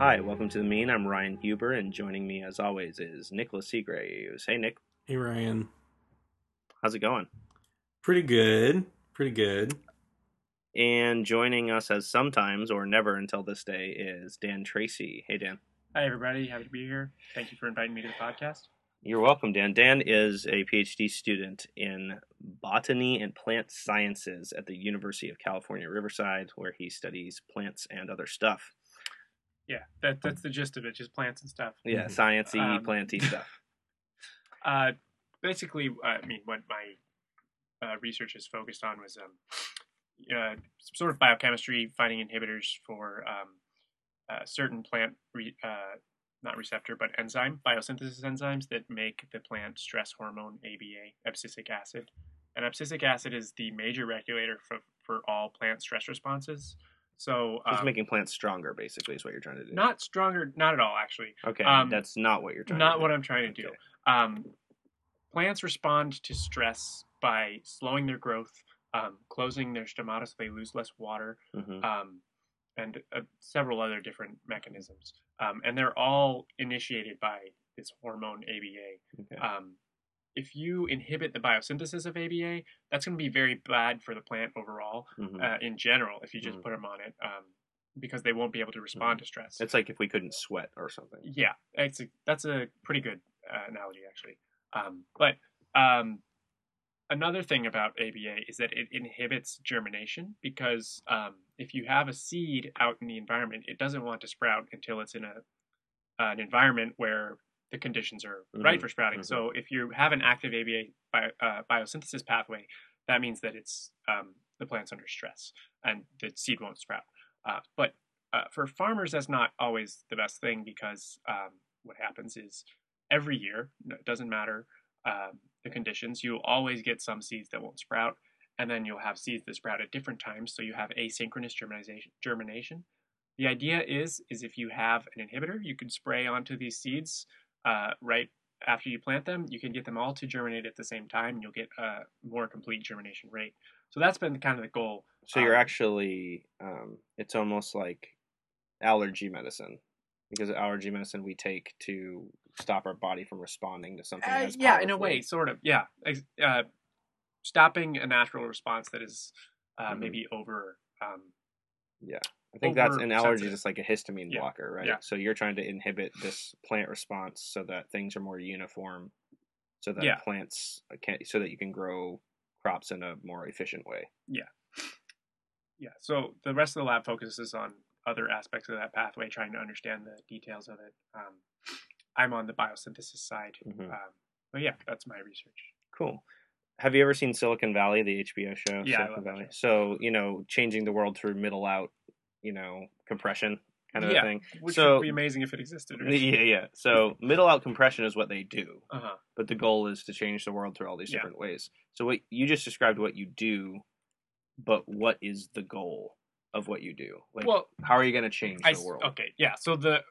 Hi, welcome to the Mean. I'm Ryan Huber, and joining me, as always, is Nicholas Seagraves. Hey, Nick, Hey Ryan. how's it going? Pretty good. Pretty good. And joining us as sometimes or never until this day is Dan Tracy. Hey, Dan. Hi, everybody. Happy to be here. Thank you for inviting me to the podcast. You're welcome, Dan. Dan is a PhD student in botany and plant sciences at the University of California, Riverside, where he studies plants and other stuff. Yeah, that, that's the gist of it, just plants and stuff. Yeah, Mhm. sciencey, Um, planty stuff. Uh, basically, uh, I mean, what my uh, research is focused on was um, uh, sort of biochemistry, finding inhibitors for um, uh, certain plant, re- uh, not receptor, but enzyme, biosynthesis enzymes that make the plant stress hormone ABA, abscisic acid. And abscisic acid is the major regulator for, for all plant stress responses. So, Just um, making plants stronger, basically, is what you're trying to do. not stronger, not at all, actually. okay, um, that's not what you're trying to Not do. what I'm trying to do. Okay. Um, plants respond to stress by slowing their growth, um, closing their stomata so they lose less water, Mhm. um, and uh, several other different mechanisms. Um, and they're all initiated by this hormone ABA. Okay. Um, if you inhibit the biosynthesis of ABA, that's going to be very bad for the plant overall, Mhm. uh, in general, if you just Mhm. put them on it, um, because they won't be able to respond to stress. It's like if we couldn't sweat or something. Yeah, it's a, that's a pretty good uh, analogy actually. Um, but um, another thing about ABA is that it inhibits germination because um, if you have a seed out in the environment, it doesn't want to sprout until it's in a an environment where the conditions are right Mhm, for sprouting. mhm. So if you have an active ABA bio, uh, biosynthesis pathway, that means that it's um, the plant's under stress and the seed won't sprout. Uh, but uh, for farmers, that's not always the best thing because um, what happens is every year, it doesn't matter um, the conditions, you'll always get some seeds that won't sprout, and then you'll have seeds that sprout at different times. So you have asynchronous germination. Germination. The idea is, is if you have an inhibitor, you can spray onto these seeds uh, right after you plant them. You can get them all to germinate at the same time, and you'll get a more complete germination rate. So that's been kind of the goal. So you're Um, actually, um, it's almost like allergy medicine because allergy medicine we take to stop our body from responding to something. Uh, yeah, in a way, sort of. Yeah, uh, stopping a natural response that is uh, Mhm. maybe over. Um, yeah, I think that's an allergy, sensitive. just like a histamine Yeah, blocker, right? yeah. So you're trying to inhibit this plant response so that things are more uniform, so that Yeah. plants can, so that you can grow crops in a more efficient way. Yeah. Yeah. So the rest of the lab focuses on other aspects of that pathway, trying to understand the details of it. Um, I'm on the biosynthesis side, Mhm. um, but yeah, that's my research. Cool. Have you ever seen Silicon Valley, the HBO show? Yeah, Silicon Valley. So you know, changing the world through middle out, you know, compression kind of Yeah. thing. Which So- would be amazing if it existed. Right? Yeah, yeah. So middle out compression is what they do, Uh-huh. but the goal is to change the world through all these Yeah. different ways. So what you just described what you do, but what is the goal of what you do? Like, well, how are you going to change I the world? okay, yeah. So the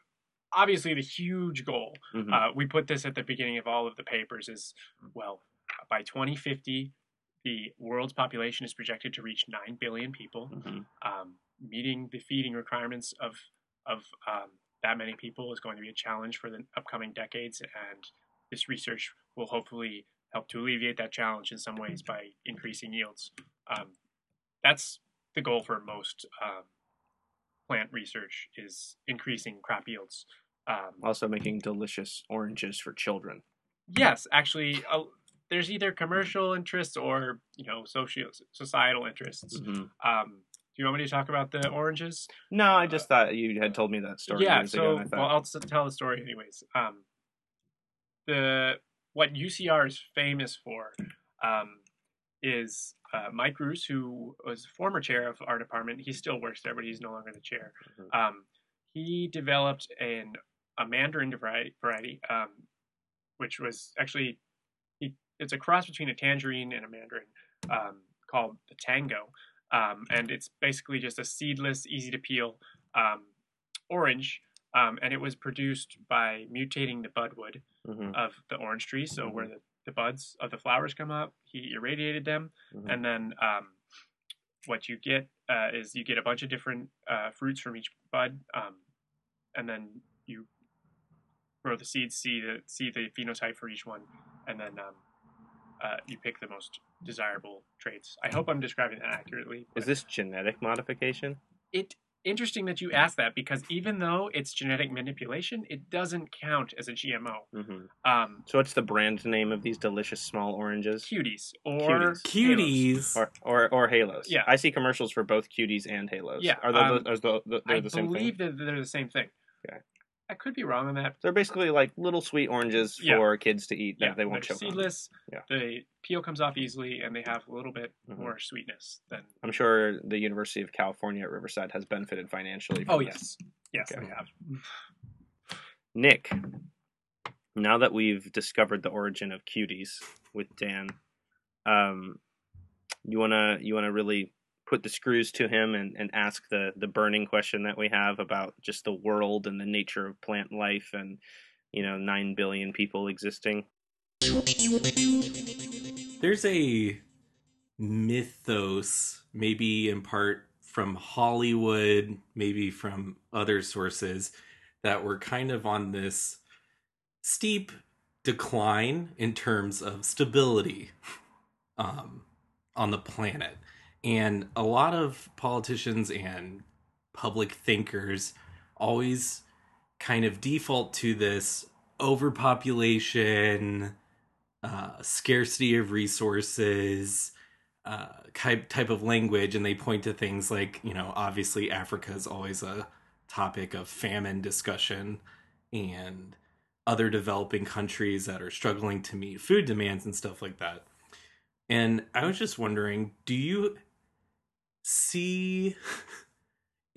obviously the huge goal Mhm. uh, we put this at the beginning of all of the papers is well by 2050 the world's population is projected to reach 9 billion people. Mhm. um, meeting the feeding requirements of of um, that many people is going to be a challenge for the upcoming decades and this research will hopefully help to alleviate that challenge in some ways by increasing yields. Um, that's the goal for most um, plant research is increasing crop yields um, Also making delicious oranges for children. Yes, actually, uh, there's either commercial interests or you know socio societal interests. Mhm. Um, do you want me to talk about the oranges? No, I just thought you had told me that story yeah, ago. so I well, I'll tell the story anyways. Um, the what UCR is famous for um, is uh, Mike Roose, who was former chair of our department. He still works there, but he's no longer the chair. Mhm. Um, he developed an a mandarin variety, um, which was actually it's a cross between a tangerine and a mandarin um, called the Tango, um, and it's basically just a seedless, easy to peel um, orange. Um, and it was produced by mutating the budwood hmm of the orange tree. So Mhm. where the, the buds of the flowers come up, he irradiated them, hmm and then um, what you get uh, is you get a bunch of different uh, fruits from each bud, um, and then you grow the seeds, see the see the phenotype for each one, and then um, uh, you pick the most desirable traits. I hope I'm describing that accurately. Is this genetic modification? it interesting that you asked that because even though it's genetic manipulation, it doesn't count as a GMO. hmm Um, So what's the brand name of these delicious small oranges? cuties or Cuties. Cuties. Or, or or halos. Yeah. I see commercials for both cuties and halos. Yeah, Are those, um, are those the, they're I the same thing? believe that they're the same thing. Okay. I could be wrong on that. They're basically like little sweet oranges Yeah. for kids to eat that yeah, they won't they're choke on. seedless. Yeah. The peel comes off easily, and they have a little bit Mhm. more sweetness than. I'm sure the University of California at Riverside has benefited financially. From Oh yes, yes, Okay. they have. Nick, now that we've discovered the origin of cuties with Dan, um, you wanna you wanna really put the screws to him and, and ask the the burning question that we have about just the world and the nature of plant life and you know nine billion people existing. There's a mythos, maybe in part from Hollywood, maybe from other sources, that we're kind of on this steep decline in terms of stability um, on the planet. And a lot of politicians and public thinkers always kind of default to this overpopulation, uh, scarcity of resources uh, type type of language, and they point to things like you know obviously Africa is always a topic of famine discussion, and other developing countries that are struggling to meet food demands and stuff like that. And I was just wondering, do you see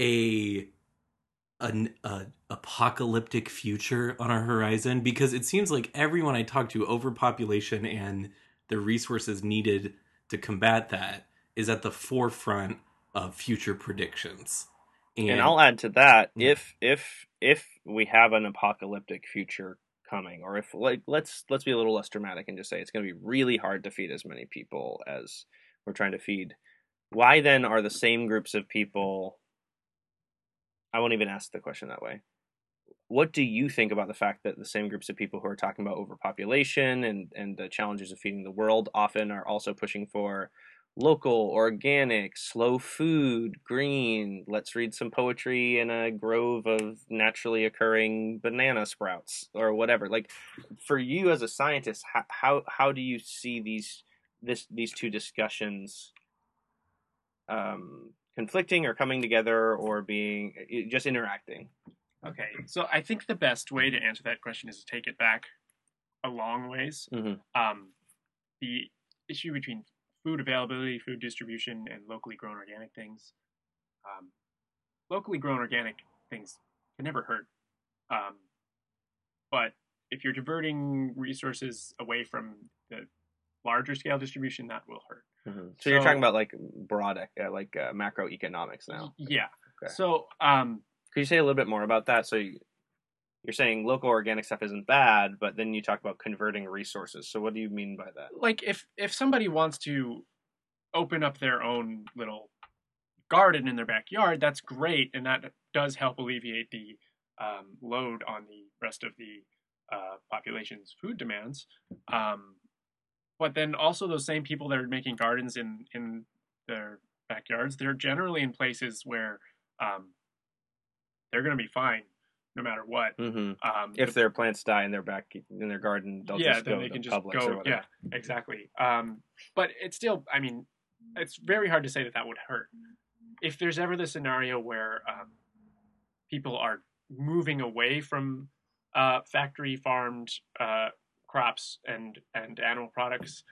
a an a apocalyptic future on our horizon because it seems like everyone I talk to overpopulation and the resources needed to combat that is at the forefront of future predictions. And, I'll add to that Mm. if if if we have an apocalyptic future coming, or if like let's let's be a little less dramatic and just say it's going to be really hard to feed as many people as we're trying to feed. Why then are the same groups of people? I won't even ask the question that way. What do you think about the fact that the same groups of people who are talking about overpopulation and and the challenges of feeding the world often are also pushing for local, organic, slow food, green. Let's read some poetry in a grove of naturally occurring banana sprouts or whatever. Like for you as a scientist, how how, how do you see these this these two discussions um, conflicting or coming together or being just interacting? Okay, so I think the best way to answer that question is to take it back a long ways. Mhm. Um, the issue between food availability, food distribution, and locally grown organic things. Um, locally grown organic things can never hurt. Um, but if you're diverting resources away from the larger scale distribution, that will hurt. So, you're talking about like broad, uh, like uh, macroeconomics now. Yeah. Okay. So, um, Could you say a little bit more about that? So you, you're saying local organic stuff isn't bad, but then you talk about converting resources. So what do you mean by that? like if if somebody wants to open up their own little garden in their backyard, that's great, and that does help alleviate the um, load on the rest of the uh, population's food demands. Um, but then also those same people that are making gardens in in their backyards, they're generally in places where um, they're going to be fine no matter what. hmm Um, If their plants die in their back in their garden, they'll yeah, just then go they can just go. Yeah, exactly. Um, but it's still, I mean, it's very hard to say that that would hurt. If there's ever the scenario where um, people are moving away from uh, factory farmed uh, crops and and animal products,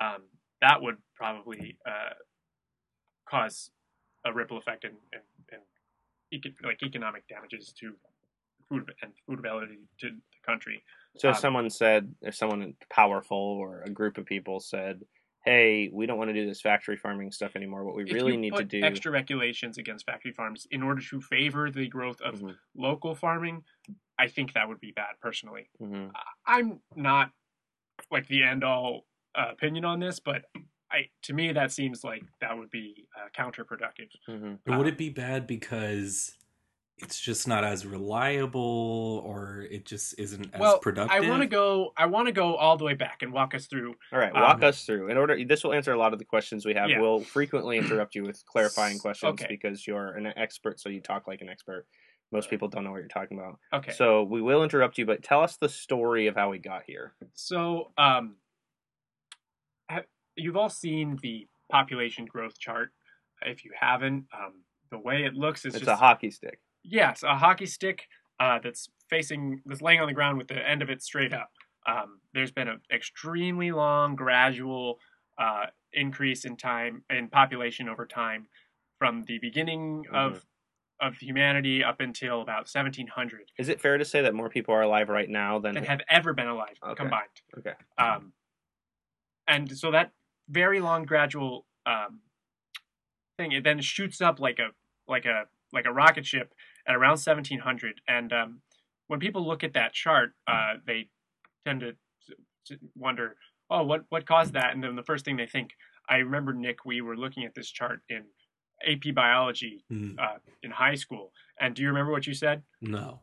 um, that would probably uh, cause a ripple effect and and, and eco- like economic damages to food and food availability to the country. So if Um, someone said, if someone powerful or a group of people said, hey, we don't want to do this factory farming stuff anymore. What we If really you need to do. extra regulations against factory farms in order to favor the growth of Mhm, local farming, I think that would be bad personally. mhm. I'm not like the end all uh, opinion on this, but I to me that seems like that would be uh, counterproductive. Mhm. Or would it be bad because it's just not as reliable or it just isn't as well, productive? I want to go. I want to go all the way back and walk us through. All right, walk Um, us through. In order, this will answer a lot of the questions we have. Yeah. We'll frequently interrupt you with clarifying questions Okay. because you're an expert, so you talk like an expert. Most people don't know what you're talking about. Okay, So we will interrupt you, but tell us the story of how we got here. So, um, you've all seen the population growth chart. If you haven't, um, the way it looks is It's just a hockey stick. Yes, a hockey stick uh, that's facing that's laying on the ground with the end of it straight up. Um, there's been an extremely long, gradual uh, increase in time in population over time from the beginning of of humanity up until about 1700 Is it fair to say that more people are alive right now than? that have ever been alive Okay. combined. Okay. Um, and so that very long gradual um, thing it then shoots up like a like a like a rocket ship at around 1700 and um, when people look at that chart uh, they tend to, to wonder oh what what caused that and then the first thing they think i remember nick we were looking at this chart in ap biology Mm, uh, in high school and do you remember what you said no.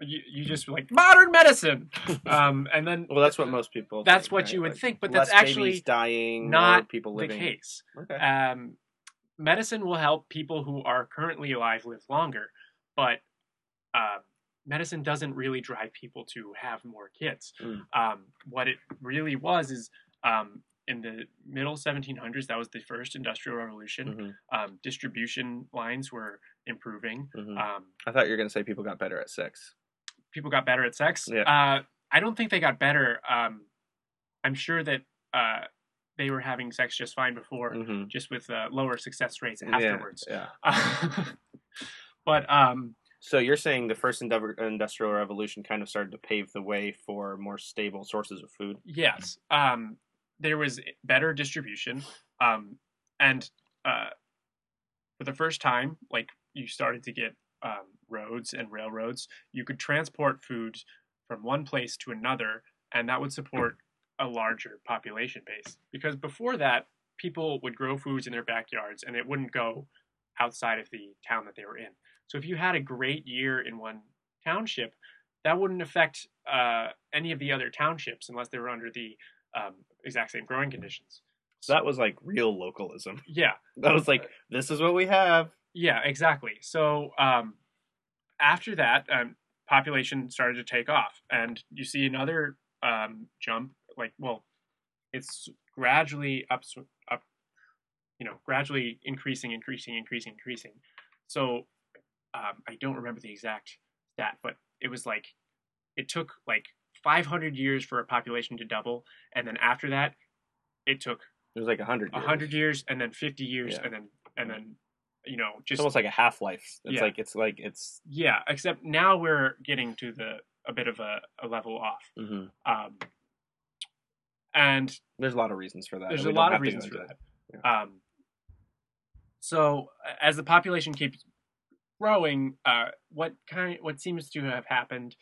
you, you just were like modern medicine um, and then Well, that's what most people. That's think, what right? you would Like, think, but that's actually dying, not more people the case. Okay. Um, medicine will help people who are currently alive live longer, but uh, medicine doesn't really drive people to have more kids. Mm. Um, what it really was is um, in the middle 1700s, that was the first industrial revolution. Mhm, Um, distribution lines were improving. mhm. Um, I thought you were going to say people got better at sex. people got better at sex. Yeah. Uh, I don't think they got better. Um, I'm sure that uh, they were having sex just fine before, hmm just with uh, lower success rates afterwards. Yeah, yeah. but um, So you're saying the first industrial revolution kind of started to pave the way for more stable sources of food. yes, um, there was better distribution, um, and uh, for the first time, like you started to get um, roads and railroads. You could transport food from one place to another, and that would support a larger population base. Because before that, people would grow foods in their backyards, and it wouldn't go outside of the town that they were in. So if you had a great year in one township, that wouldn't affect uh, any of the other townships unless they were under the um, exact same growing conditions. So that was like real localism. Yeah, That was like, this is what we have. Yeah, exactly. So um, after that, um, population started to take off, and you see another um, jump. Like, well, it's gradually up, up, you know, gradually increasing, increasing, increasing, increasing. So um, I don't remember the exact stat, but it was like it took like 500 years for a population to double, and then after that, it took It was like a hundred. 100 years, and then 50 years, Yeah. and then and then you know It's just almost like a half life. It's Yeah. like it's like it's. Yeah, except now we're getting to the a bit of a, a level off. hmm Um, and There's a lot of reasons for that. there's a lot of reasons for that. it. Um, so as the population keeps growing, uh, what kind what seems to have happened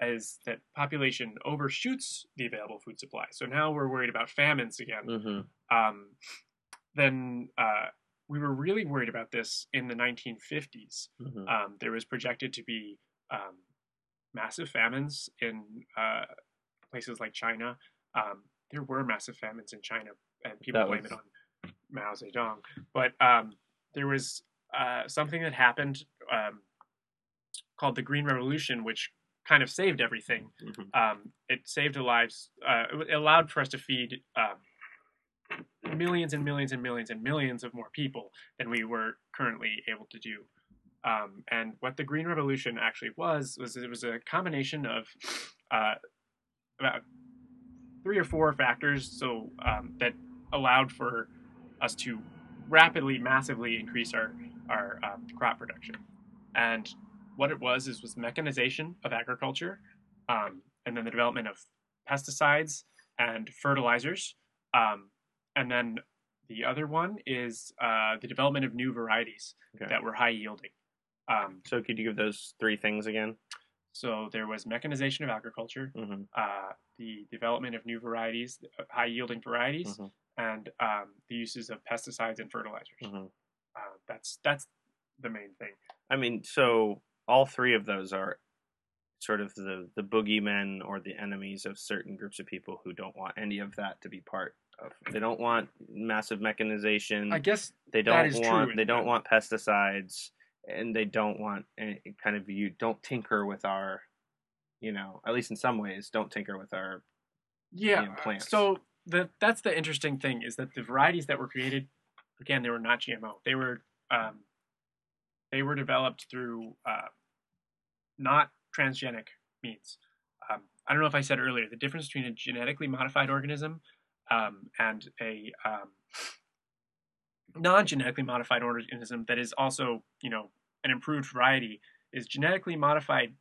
is that population overshoots the available food supply. So now we're worried about famines again. Mhm. Um, then uh, we were really worried about this in the 1950s. Mhm. um, there was projected to be um, massive famines in uh, places like China. Um, there were massive famines in China, and people That blame was- it on Mao Zedong. But um, there was uh, something that happened um, called the Green Revolution, which kind of saved everything. Mhm. Um, it saved lives. Uh, it allowed for us to feed um, millions and millions and millions and millions of more people than we were currently able to do. Um, and what the Green Revolution actually was was it was a combination of uh, about three or four factors, so um, that allowed for us to rapidly, massively increase our our um, crop production. And what it was is was mechanization of agriculture, um, and then the development of pesticides and fertilizers, um, and then the other one is uh, the development of new varieties Okay. that were high yielding. Um, So could you give those three things again? so there was mechanization of agriculture, Mm-hmm. uh, the development of new varieties, high yielding varieties, Mhm. and um, the uses of pesticides and fertilizers. Mhm. Uh, that's that's the main thing. I mean, so all three of those are sort of the the boogeymen or the enemies of certain groups of people who don't want any of that to be part of. They don't want massive mechanization. I guess they don't want true, they don't want pesticides, and they don't want any kind of you don't tinker with our, you know, at least in some ways, don't tinker with our. yeah. in plants. So the that's the interesting thing is that the varieties that were created, again, they were not GMO. They were um, they were developed through uh, not transgenic means. Um, I don't know if I said earlier the difference between a genetically modified organism um, and a um, non-genetically modified organism that is also, you know, an improved variety is genetically modified.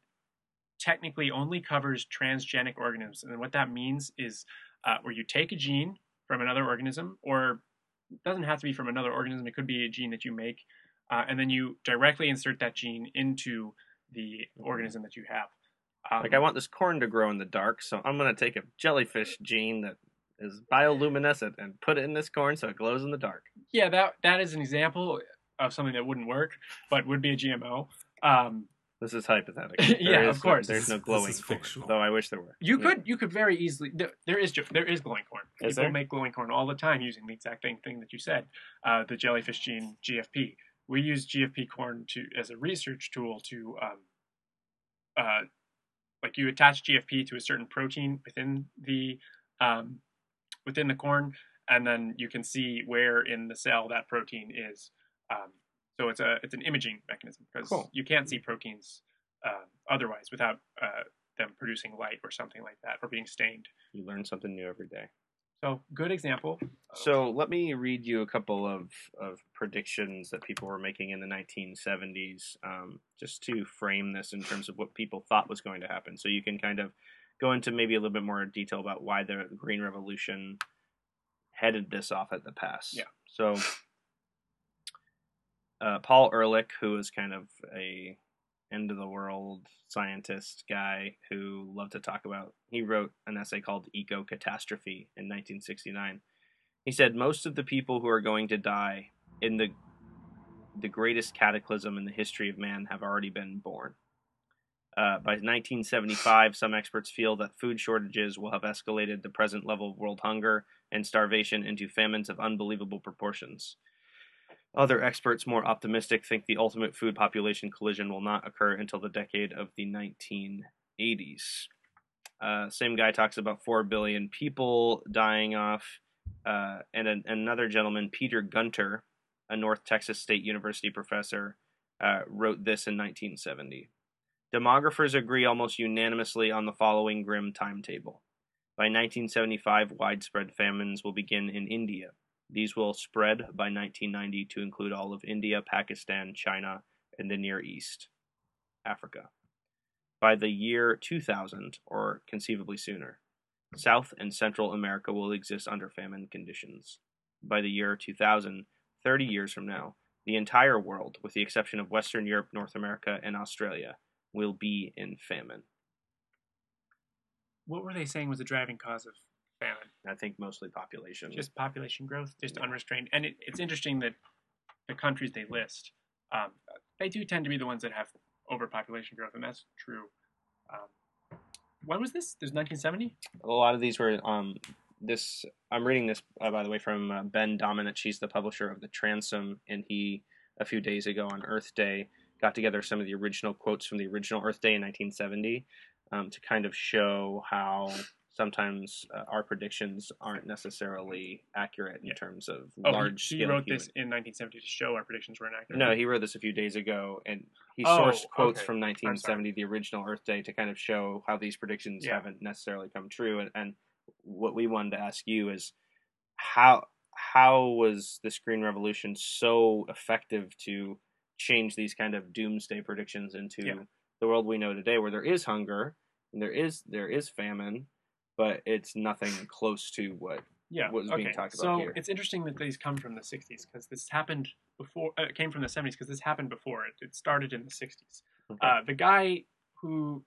Technically, only covers transgenic organisms, and what that means is uh, where you take a gene from another organism, or it doesn't have to be from another organism. It could be a gene that you make, uh, and then you directly insert that gene into the organism that you have. Um, Like I want this corn to grow in the dark, so I'm gonna take a jellyfish gene that is bioluminescent and put it in this corn so it glows in the dark. yeah, that that is an example of something that wouldn't work, but would be a GMO. Um, This is hypothetical. Yeah, There of course. There's no This glowing is corn, though I wish there were. you Yeah. could you could very easily there, there is there is glowing corn. Is People there? make glowing corn all the time using the exact same thing that you said, uh, the jellyfish gene GFP. We use GFP corn to as a research tool to um, uh, like you attach GFP to a certain protein within the um, within the corn, and then you can see where in the cell that protein is. Um, so it's a it's an imaging mechanism because Cool. you can't see proteins uh, otherwise without uh, them producing light or something like that or being stained. You learn something new every day. So good example. So let me read you a couple of, of predictions that people were making in the 1970s, um, just to frame this in terms of what people thought was going to happen. So you can kind of go into maybe a little bit more detail about why the Green Revolution headed this off at the pass. Yeah. So uh, Paul Ehrlich, who is kind of a end of the world scientist guy who loved to talk about. He wrote an essay called Eco Catastrophe in 1969. He said most of the people who are going to die in the the greatest cataclysm in the history of man have already been born. Uh, by 1975, some experts feel that food shortages will have escalated the present level of world hunger and starvation into famines of unbelievable proportions. Other experts, more optimistic, think the ultimate food population collision will not occur until the decade of the 1980s. Uh, same guy talks about 4 billion people dying off. Uh, and an, another gentleman, Peter Gunter, a North Texas State University professor, uh, wrote this in 1970. Demographers agree almost unanimously on the following grim timetable. By 1975, widespread famines will begin in India. These will spread by 1990 to include all of India, Pakistan, China, and the Near East, Africa. By the year 2000, or conceivably sooner, South and Central America will exist under famine conditions. By the year 2000, 30 years from now, the entire world, with the exception of Western Europe, North America, and Australia, will be in famine. what were they saying was the driving cause of famine? I think mostly population. Just population growth, just unrestrained. And it, it's interesting that the countries they list, um, they do tend to be the ones that have overpopulation growth, and that's true. Um, when was this? There's 1970. a lot of these were um this i'm reading this uh, by the way from uh, Ben Domenech she's the publisher of the transom and he a few days ago on earth day got together some of the original quotes from the original earth day in 1970 um, to kind of show how sometimes uh, our predictions aren't necessarily accurate in Yeah. terms of Oh, large he, he wrote human- this in 1970 to show our predictions were inaccurate. no, he wrote this a few days ago, and he Oh, sourced quotes okay. from 1970, the original Earth Day, to kind of show how these predictions Yeah. haven't necessarily come true. And, and what we wanted to ask you is how how was this Green Revolution so effective to change these kind of doomsday predictions into Yeah. the world we know today, where there is hunger and there is there is famine, but it's nothing close to what yeah. what was okay. being talked about so here. it's interesting that these come from the 60s because this happened before. Uh, it came from the 70s because this happened before. It, it started in the 60s. Okay. Uh, the guy who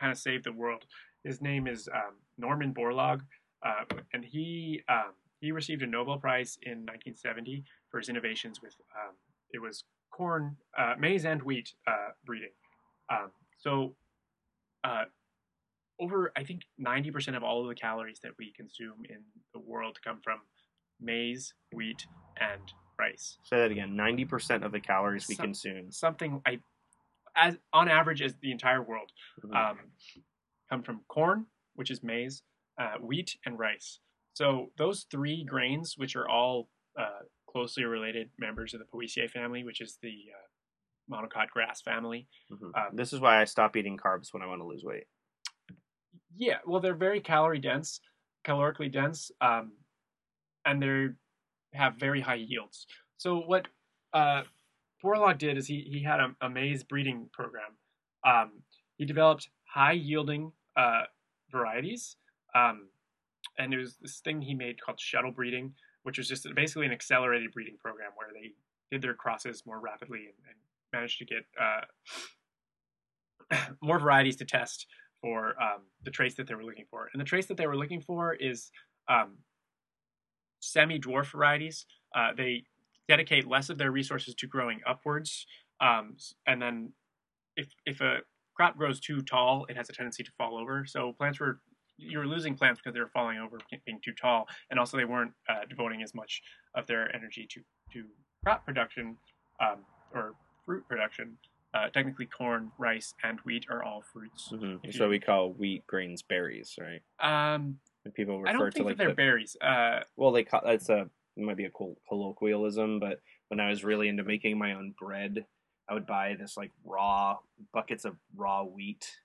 kind of saved the world, his name is um, Norman Borlaug, uh, and he um, he received a Nobel Prize in 1970 for his innovations with um, it was corn, uh, maize, and wheat uh, breeding. Um, so, uh, over I think 90% of all of the calories that we consume in the world come from maize, wheat, and rice. Say that again. Ninety percent of the calories we Some- consume. Something I, as on average, as the entire world, Mhm. um, come from corn, which is maize, uh, wheat, and rice. So those three grains, which are all uh, closely related members of the Poaceae family, which is the uh, monocot grass family. Mhm. um, this is why I stop eating carbs when I want to lose weight. Yeah, well, they're very calorie dense, calorically dense, um, and they have very high yields. So what uh, Borlaug did is he he had a, a maize breeding program. Um, he developed high yielding uh, varieties, um, and there was this thing he made called shuttle breeding, which was just basically an accelerated breeding program where they did their crosses more rapidly and, and managed to get uh, more varieties to test for um, the trace that they were looking for. And the trace that they were looking for is um, semi-dwarf varieties. Uh, they dedicate less of their resources to growing upwards, um, and then if if a crop grows too tall, it has a tendency to fall over. So plants were you were losing plants because they were falling over, being too tall, and also they weren't uh, devoting as much of their energy to to crop production um, or fruit production. Uh, technically, corn, rice, and wheat are all fruits. hmm If So you- we call wheat grains berries, right? Um, And people refer I don't to think like that they're the, berries. Uh, well, they call that's a it might be a col- colloquialism, but when I was really into making my own bread, I would buy this like raw buckets of raw wheat,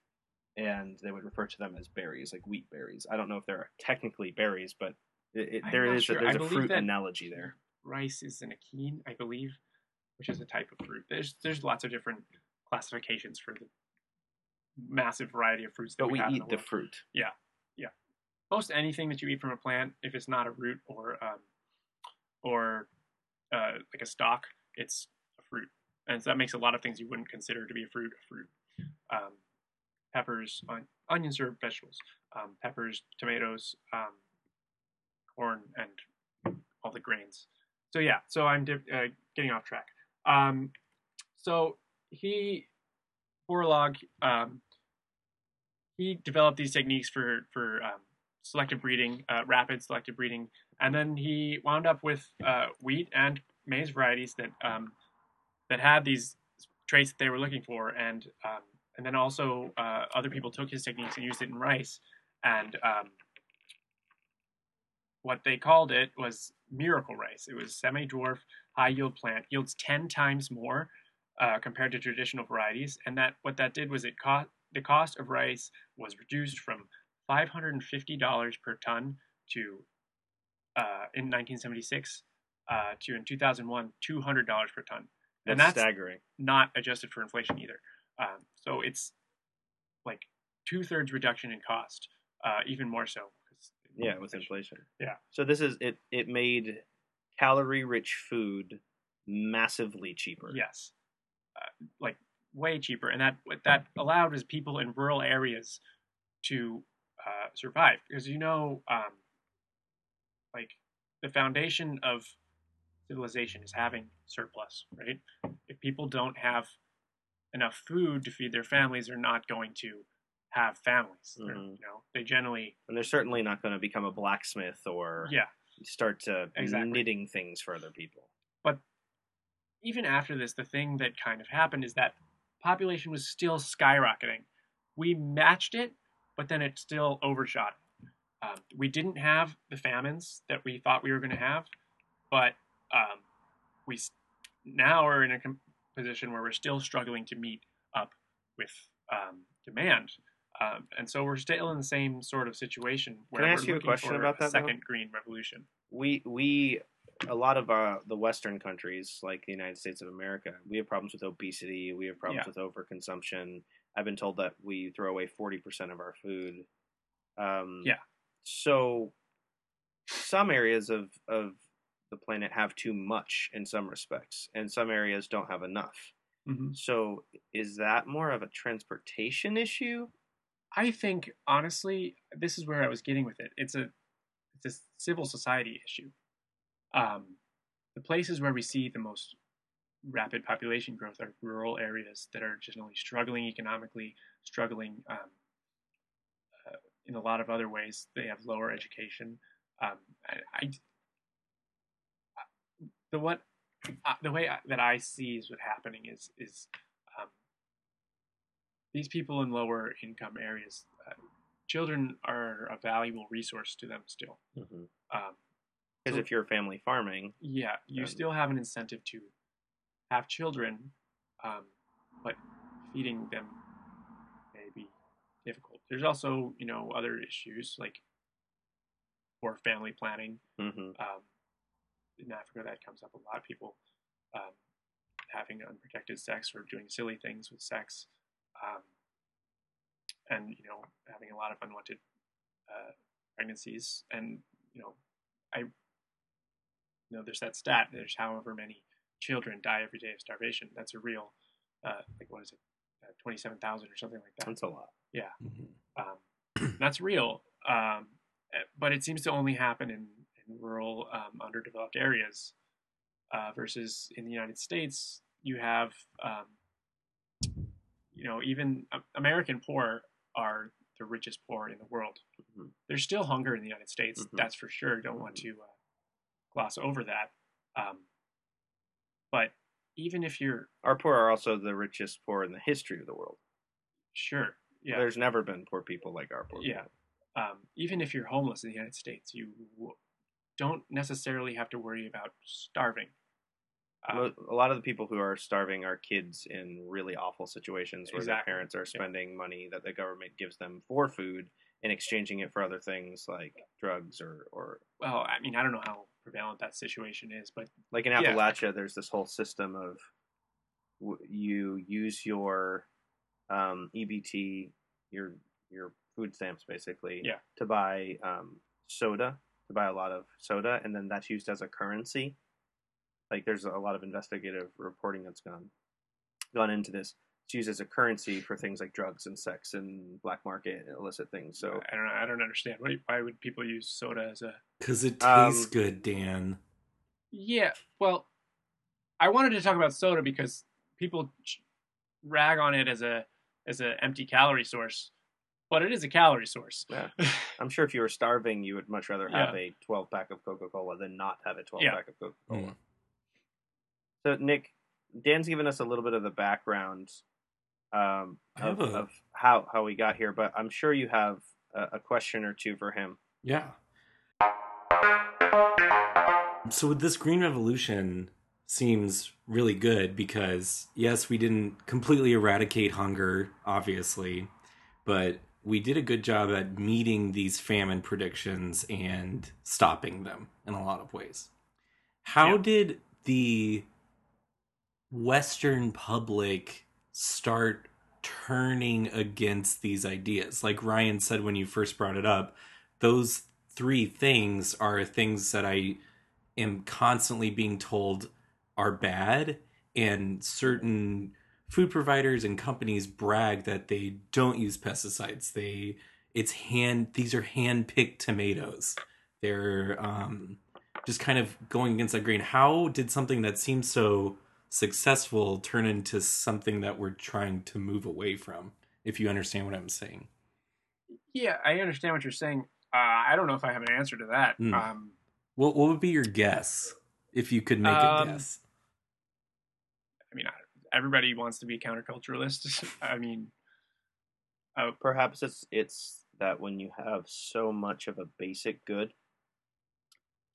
and they would refer to them as berries, like wheat berries. I don't know if they're technically berries, but it, it, there is sure. a, there's I a fruit analogy there. rice is an achene, I believe, which is a type of fruit. There's there's lots of different classifications for the massive variety of fruits that But we have in eat the world. fruit. Yeah, yeah. Most anything that you eat from a plant, if it's not a root or um, or uh, like a stalk, it's a fruit, and so that makes a lot of things you wouldn't consider to be a fruit a fruit. Um, peppers, on, onions are vegetables. Um, peppers, tomatoes, um, corn, and all the grains. So yeah, so I'm di- uh, getting off track. Um, so he, Borlaug, um, he developed these techniques for for um, selective breeding, uh, rapid selective breeding, and then he wound up with uh, wheat and maize varieties that um, that had these traits that they were looking for, and um, and then also uh, other people took his techniques and used it in rice, and um, what they called it was miracle rice. It was semi-dwarf, high-yield plant, yields ten times more uh, compared to traditional varieties, and that what that did was it cost the cost of rice was reduced from five hundred and fifty dollars per ton to uh, in 1976 uh, to in 2001 two hundred dollars per ton, and That's that's staggering. not adjusted for inflation either. Um, so it's like two thirds reduction in cost, uh, even more so. Yeah, with inflation. Yeah. So this is it. It made calorie-rich food massively cheaper. Yes, uh, like way cheaper, and that what that allowed was people in rural areas to uh, survive because you know, um, like the foundation of civilization is having surplus, right? If people don't have enough food to feed their families, they're not going to have families. Mhm. You know, they generally, And they're certainly not going to become a blacksmith or yeah. start to Exactly. knitting things for other people. But even after this, the thing that kind of happened is that population was still skyrocketing. We matched it, but then it still overshot. Um, we didn't have the famines that we thought we were going to have, but um, we now are in a com- position where we're still struggling to meet up with um, demand. Um, and so we're still in the same sort of situation where I we're ask you a question about that, second green revolution. We we a lot of uh, the Western countries, like the United States of America, we have problems with obesity. We have problems Yeah. with overconsumption. I've been told that we throw away forty percent of our food. Um, Yeah. So, some areas of of the planet have too much in some respects, and some areas don't have enough. Mhm. So, is that more of a transportation issue? I think honestly, this is where I was getting with it. It's a it's a civil society issue. Um, the places where we see the most rapid population growth are rural areas that are generally struggling economically, struggling um, uh, in a lot of other ways. They have lower education. Um, I, I the what uh, the way I, that I see is what happening is is these people in lower income areas, uh, children are a valuable resource to them still. Because Um, if you're family farming, yeah, you Um, still have an incentive to have children, um, but feeding them may be difficult. There's also, you know, other issues like poor family planning. hmm Um, in Africa, that comes up a lot. People um, having unprotected sex or doing silly things with sex, um, and you know, having a lot of unwanted uh, pregnancies. And you know, I you know, there's that stat. There's however many children die every day of starvation. That's a real, uh, like what is it, uh, twenty-seven thousand or something like that. that's a lot. Mhm. Um, that's real, um, eh, but it seems to only happen in, in rural, um, underdeveloped areas. Uh, versus in the United States, you have, um, you know, even American poor are the richest poor in the world. Mhm. There's still hunger in the United States, Mhm. that's for sure. Don't want to uh, gloss over that. Um, but even if you're Our poor are also the richest poor in the history of the world. sure, yeah, There's never been poor people like our poor Yeah. people. um, even if you're homeless in the United States, you w- don't necessarily have to worry about starving. Mo- a lot of the people who are starving are kids in really awful situations where Exactly. their parents are spending money that the government gives them for food and exchanging it for other things like drugs or, or well, I mean, I don't know how prevalent that situation is, but like in Yeah. Appalachia, there's this whole system of w- you use your um, EBT, your your food stamps basically, Yeah. to buy um, soda, to buy a lot of soda, and then that's used as a currency. Like there's a lot of investigative reporting that's gone gone into this. It's used as a currency for things like drugs and sex and black market and illicit things. So I don't know. I don't understand. Why, why would people use soda as a? Cause it Um, tastes good, Dan. Yeah. Well, I wanted to talk about soda because people rag on it as a as an empty calorie source, but it is a calorie source. Yeah. I'm sure if you were starving, you would much rather have Yeah. a 12 pack of Coca Cola than not have a 12 Yeah. pack of Coca Cola. Mm. So, Nick, Dan's given us a little bit of the background um, of, a- of how, how we got here, but I'm sure you have a, a question or two for him. Yeah. So with this green revolution seems really good because yes, we didn't completely eradicate hunger, obviously, but we did a good job at meeting these famine predictions and stopping them in a lot of ways. How Yeah. did the Western public start turning against these ideas? Like Ryan said when you first brought it up, those three things are things that I am constantly being told are bad, and certain food providers and companies brag that they don't use pesticides. They it's hand these are hand picked tomatoes. They're um, just kind of going against that grain. How did something that seems so successful turn into something that we're trying to move away from? If you understand what I'm saying. Yeah, I understand what you're saying. Uh, I don't know if I have an answer to that. Hmm. Um, What what would be your guess if you could make Um, a guess? I mean, everybody wants to be a counterculturalist. I mean, uh, Perhaps it's it's that when you have so much of a basic good,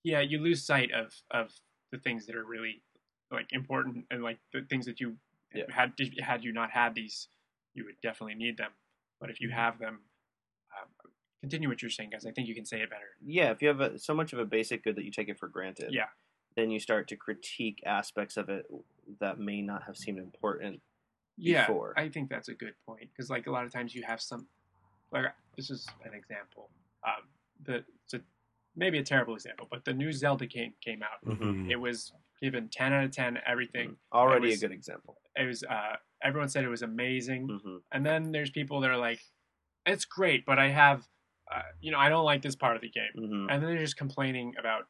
yeah, you lose sight of of the things that are really like important and like the things that you Yeah. had had you not had these, you would definitely need them. But if you Mhm. have them, um, continue what you're saying, guys. I think you can say it better. yeah, if you have a, so much of a basic good that you take it for granted, Yeah, then you start to critique aspects of it that may not have seemed important. yeah. Before. I think that's a good point because like a lot of times you have some like this is an example. Um, the so maybe a terrible example, but the new Zelda game came out. Mhm. It was given 10 out of 10, everything. Already was- a good example. It was, uh, everyone said it was amazing. hmm And then there's people that are like, it's great, but I have, uh, you know, I don't like this part of the game. hmm And then they're just complaining about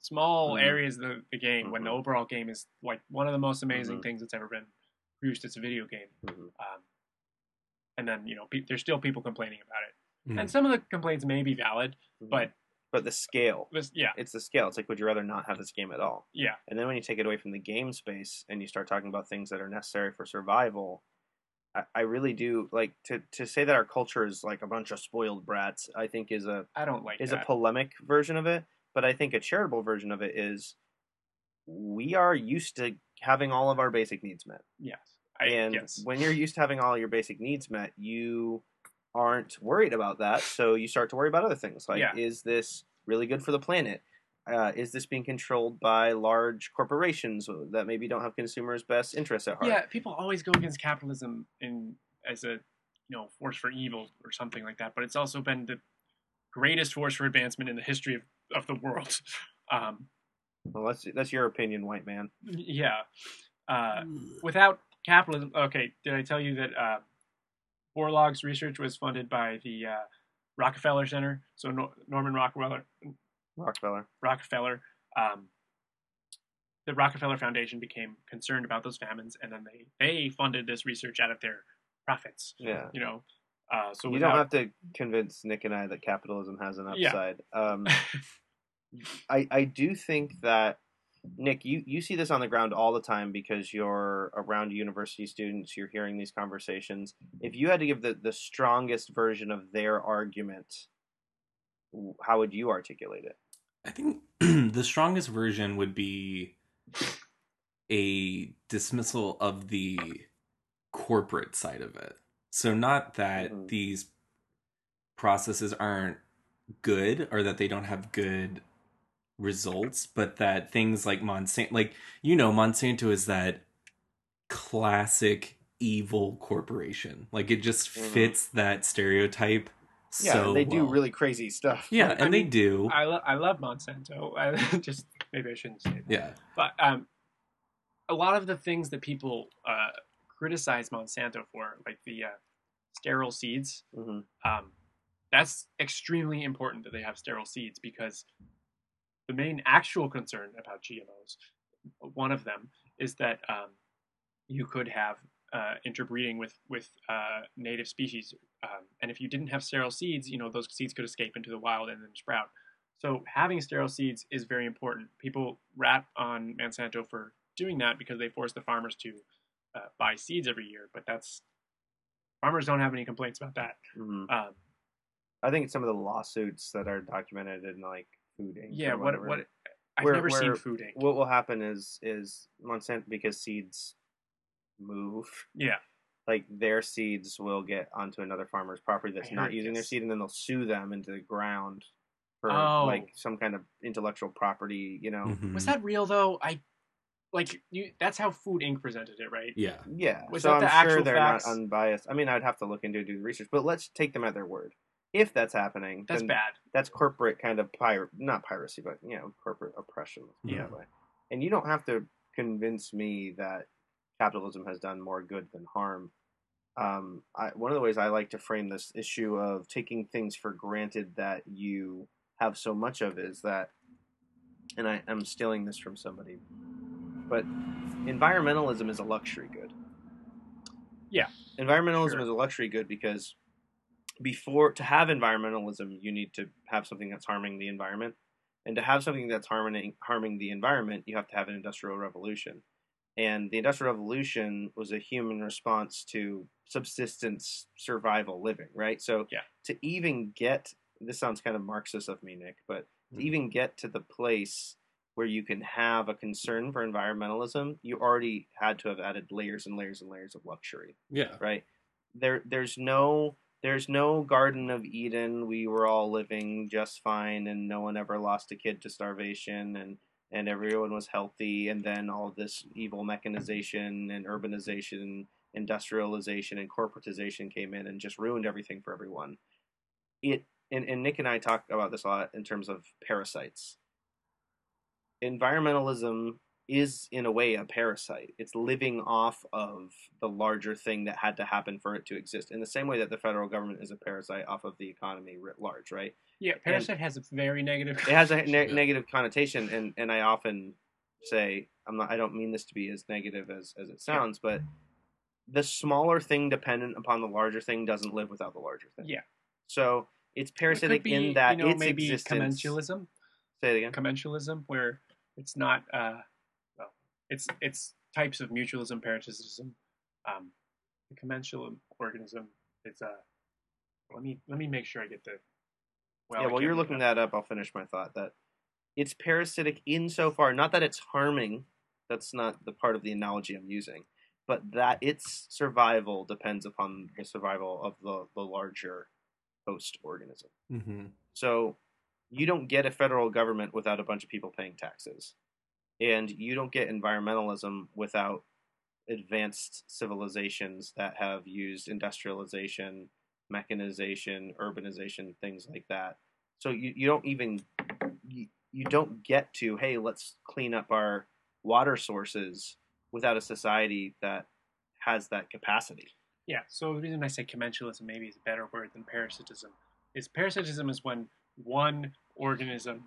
small Mhm. areas of the, the game when the Mhm. overall game is like one of the most amazing Mhm. things that's ever been produced as a video game. Um, and then, you know, pe- there's still people complaining about it. And some of the complaints may be valid, but but the scale, this, yeah, it's the scale. It's like, would you rather not have this game at all? yeah. And then when you take it away from the game space and you start talking about things that are necessary for survival, I, I really do like to to say that our culture is like a bunch of spoiled brats. I think is a I don't like is that. a polemic version of it, but I think a charitable version of it is we are used to having all of our basic needs met. yes. I, and yes. when you're used to having all your basic needs met, you aren't worried about that. So you start to worry about other things like, Yeah. is this really good for the planet? Uh, is this being controlled by large corporations that maybe don't have consumers' best interests at heart? Yeah, people always go against capitalism in as a you know force for evil or something like that, but it's also been the greatest force for advancement in the history of, of the world. Um, Well, that's that's your opinion, white man. yeah, uh, without capitalism. Okay, did I tell you that uh, Borlaug's research was funded by the uh, Rockefeller Center? So Nor- Norman Rockefeller, Rockefeller. Rockefeller, um, the Rockefeller Foundation became concerned about those famines, and then they they funded this research out of their profits. Yeah. You know, uh, so you without, don't have to convince Nick and I that capitalism has an Yeah. upside. Um, I I do think that Nick, you you see this on the ground all the time because you're around university students. You're hearing these conversations. If you had to give the the strongest version of their argument, how would you articulate it? I think the strongest version would be a dismissal of the corporate side of it. So not that Mhm. these processes aren't good or that they don't have good results, but that things like Monsanto like you know Monsanto is that classic evil corporation. Like it just Mhm. fits that stereotype Yeah, so they do well. really crazy stuff. Yeah, I and they mean, do. I, lo- I love Monsanto. I just maybe I shouldn't say that. yeah. But um, a lot of the things that people uh, criticize Monsanto for, like the uh, sterile seeds, hmm um, that's extremely important that they have sterile seeds because the main actual concern about GMOs, one of them, is that um, you could have uh, interbreeding with with uh, native species, um, and if you didn't have sterile seeds, you know those seeds could escape into the wild and then sprout. So having sterile seeds is very important. People rap on Monsanto for doing that because they force the farmers to uh, buy seeds every year, but that's farmers don't have any complaints about that. hmm Um, I think some of the lawsuits that are documented in like Food Inc. yeah, what what I've Where- never seen Food Inc. what will happen is is Monsanto because seeds move yeah, like their seeds will get onto another farmer's property that's not heard using their seed and then they'll sue them into the ground for Oh. like some kind of intellectual property you know Mhm. was that real though? I like you. That's how Food Inc. presented it, right? Yeah. yeah Was so that i'm the sure actual they're facts? not unbiased i mean i'd have to look into it, do the research but let's take them at their word if that's happening That's then bad. that's corporate kind of pir- not piracy but you know corporate oppression let's put it Yeah. way and you don't have to convince me that capitalism has done more good than harm um, I, one of the ways i like to frame this issue of taking things for granted that you have so much of is that and I, i'm stealing this from somebody but environmentalism is a luxury good Yeah, environmentalism sure. is a luxury good because before to have environmentalism you need to have something that's harming the environment. And to have something that's harming harming the environment you have to have an industrial revolution. And the industrial revolution was a human response to subsistence survival living right? So Yeah. to even get this sounds kind of marxist of me nick but to mm-hmm. even get to the place where you can have a concern for environmentalism you already had to have added layers and layers and layers of luxury. Yeah. right? There there's no there's no garden of eden we were all living just fine and no one ever lost a kid to starvation and and everyone was healthy and then all this evil mechanization and urbanization industrialization and corporatization came in and just ruined everything for everyone it and, and Nick and I talk about this a lot in terms of parasites. Environmentalism is in a way a parasite. It's living off of the larger thing that had to happen for it to exist. In the same way that the federal government is a parasite off of the economy writ large, right? Yeah, parasite has a very negative. It has a ne- negative connotation, and, and I often say I'm not. I don't mean this to be as negative as as it sounds, but the smaller thing dependent upon the larger thing doesn't live without the larger thing. Yeah. So it's It parasitic be, in that you know, its maybe existence. commensalism. Say it again. Commensalism, where it's not. Uh, it's it's types of mutualism, parasitism. Um, the commensal organism is a. let me let me make sure I get the. yeah, I while you're looking that. that up, I'll finish my thought. That it's parasitic insofar, not that it's harming. That's not the part of the analogy I'm using, but that its survival depends upon the survival of the the larger host organism. Mm-hmm. So you don't get a federal government without a bunch of people paying taxes. And you don't get environmentalism without advanced civilizations that have used industrialization, mechanization, urbanization, things like that. So you, you don't even you, you don't get to, hey, let's clean up our water sources without a society that has that capacity. Yeah, so the reason I say commensalism maybe is a better word than parasitism is parasitism is when one organism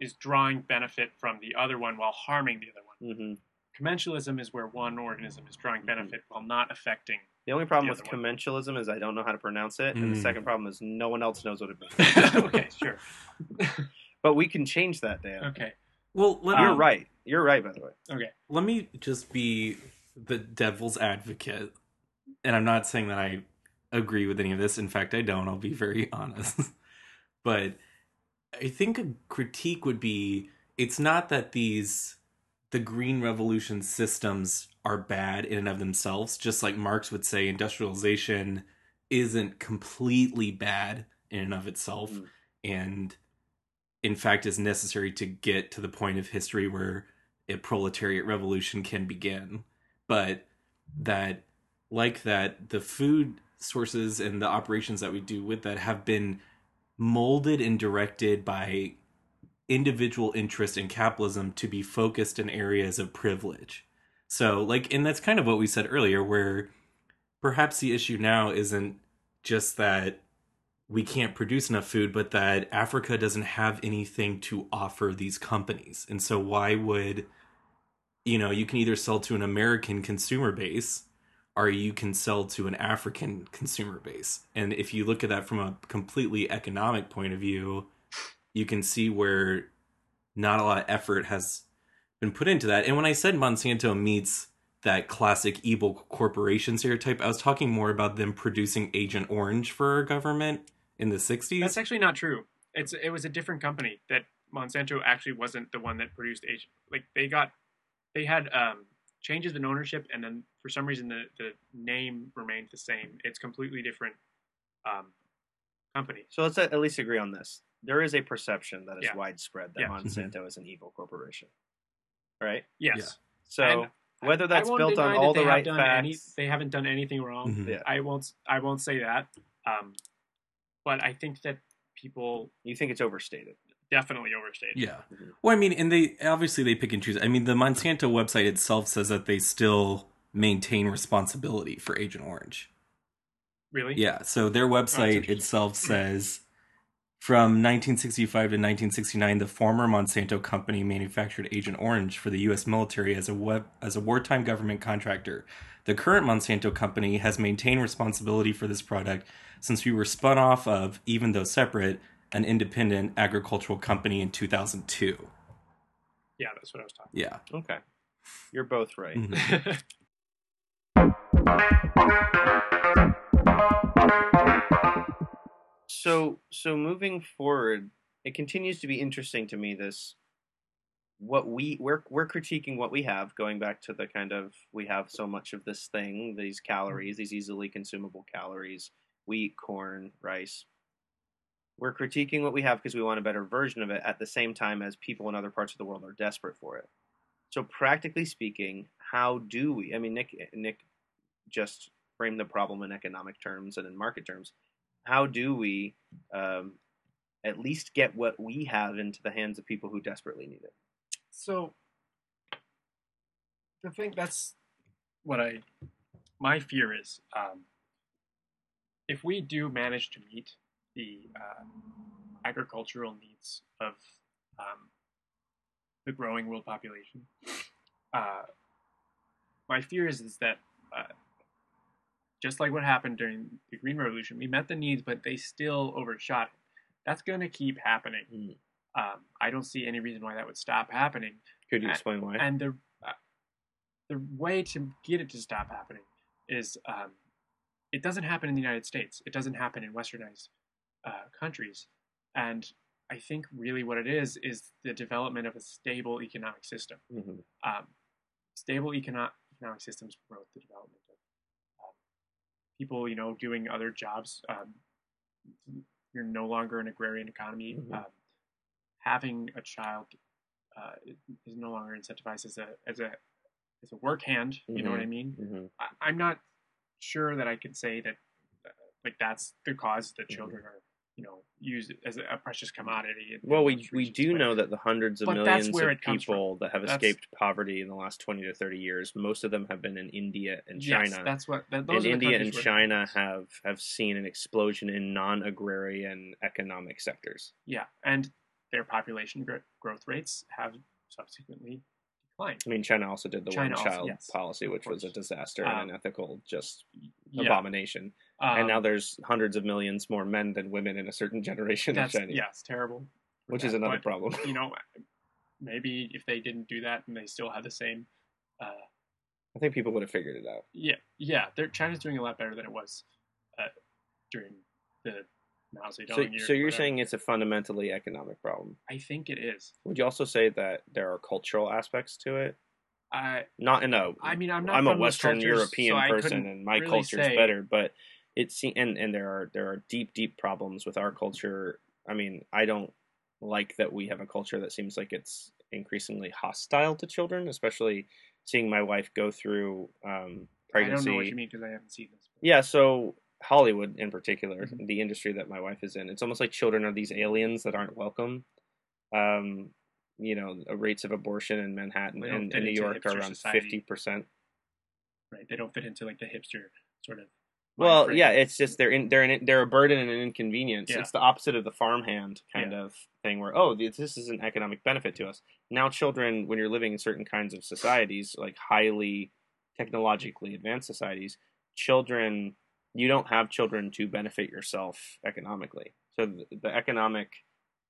is drawing benefit from the other one while harming the other one. hmm Commensalism is where one organism is drawing benefit while not affecting. The only problem The with other one. commensalism is I don't know how to pronounce it, and the Mm. second problem is no one else knows what it means. okay, sure. But we can change that, Dan. Okay, Well, let You're Um, right. You're right, by the way. okay. let me just be the devil's advocate and i'm not saying that i agree with any of this in fact i don't i'll be very honest but i think a critique would be it's not that these the green revolution systems are bad in and of themselves just like marx would say industrialization isn't completely bad in and of itself Mm. and in fact is necessary to get to the point of history where a proletariat revolution can begin but that like that the food sources and the operations that we do with that have been molded and directed by individual interest in capitalism to be focused in areas of privilege so like and that's kind of what we said earlier where perhaps the issue now isn't just that we can't produce enough food, but that Africa doesn't have anything to offer these companies. And so why would you know, you can either sell to an American consumer base or you can sell to an African consumer base. And if you look at that from a completely economic point of view, you can see where not a lot of effort has been put into that. And when I said Monsanto meets that classic evil corporation stereotype, I was talking more about them producing Agent Orange for our government in the 60s. That's actually not true. It's it was a different company that Monsanto actually wasn't the one that produced Agent Like they got, they had um, changes in ownership, and then for some reason the the name remained the same. It's completely different um, company. So let's at least agree on this. There is a perception that is Yeah. widespread that Yeah. Monsanto is an evil corporation. Right? Yes. Yeah. So And whether that's built on deny all the right have done any- facts. they haven't done anything wrong. Mhm. Yeah. I won't. I won't say that. Um, but I think that people You think it's overstated. definitely overstated. Yeah. Mhm. Well, I mean, and they obviously they pick and choose. I mean, the Monsanto website itself says that they still maintain responsibility for Agent Orange. Really? Yeah. So their website interesting. itself says from 1965 to 1969, the former Monsanto company manufactured Agent Orange for the U.S. military as a web as a wartime government contractor. The current Monsanto company has maintained responsibility for this product since we were spun off of, even though separate, an independent agricultural company in 2002. Yeah, that's what I was talking. Yeah. Okay. You're both right. Mhm. So so moving forward, it continues to be interesting to me this what we we're we're critiquing what we have going back to the kind of we have so much of this thing these calories these easily consumable calories wheat corn rice. We're critiquing what we have because we want a better version of it at the same time as people in other parts of the world are desperate for it. So practically speaking how do we i mean nick nick just frame the problem in economic terms and in market terms how do we um, at least get what we have into the hands of people who desperately need it. So the thing that's what I my fear is um, if we do manage to meet the uh, agricultural needs of um, the growing world population, uh, my fear is is that uh, just like what happened during the Green Revolution, we met the needs, but they still overshot it. That's going to keep happening. Mm. Um, I don't see any reason why that would stop happening. Could you Uh, explain why? And the uh, the way to get it to stop happening is um, it doesn't happen in the United States. It doesn't happen in westernized uh, countries. And I think really what it is is the development of a stable economic system. Mhm. Um, stable econo- economic systems promote the development people, you know, doing other jobs. Um, you're no longer an agrarian economy. Mhm. Um, having a child uh, is no longer incentivized as a as a as a work hand. You know what I mean? Mhm. I, I'm not sure that I could say that uh, like that's the cause that Mhm. children are you know used as a, precious commodity. Well, we we do but- know that the hundreds of but millions of comes from. people that have That's- escaped poverty in the last twenty to thirty years, most of them have been in India and China. Yes, that's what that, and those are India and China have have seen an explosion in non-agrarian economic sectors. Yeah, and their population gro- growth rates have subsequently declined. I mean, China also did the China one-child yes, policy, which was a disaster Um, and unethical, just Yeah, abomination. and now um, there's hundreds of millions more men than women in a certain generation of China, yeah, it's terrible. which is another but, problem. You know, maybe if they didn't do that and they still had the same, uh, I think people would have figured it out. yeah, yeah, China's doing a lot better than it was uh, during the So, years. so you're whatever. saying it's a fundamentally economic problem. I think it is. Would you also say that there are cultural aspects to it? I Not in a. I mean, I'm not. I'm a Western cultures, European so person, and my really culture's say- better. But it se- and and there are there are deep deep problems with our culture. I mean, I don't like that we have a culture that seems like it's increasingly hostile to children, especially seeing my wife go through um, I don't pregnancy. know what you mean because I haven't seen this. Yeah, so Hollywood in particular, Mhm. the industry that my wife is in, it's almost like children are these aliens that aren't welcome. Um, you know, rates of abortion in Manhattan and, New York are around fifty percent. right? They don't fit into like the hipster sort of. Well, frame. yeah, it's just they're in, they're in, they're a burden and an inconvenience. Yeah. It's the opposite of the farmhand kind Yeah. of thing, where oh, this this is an economic benefit to us. Now, children, when you're living in certain kinds of societies, like highly technologically advanced societies, children, you don't have children to benefit yourself economically. So the, the economic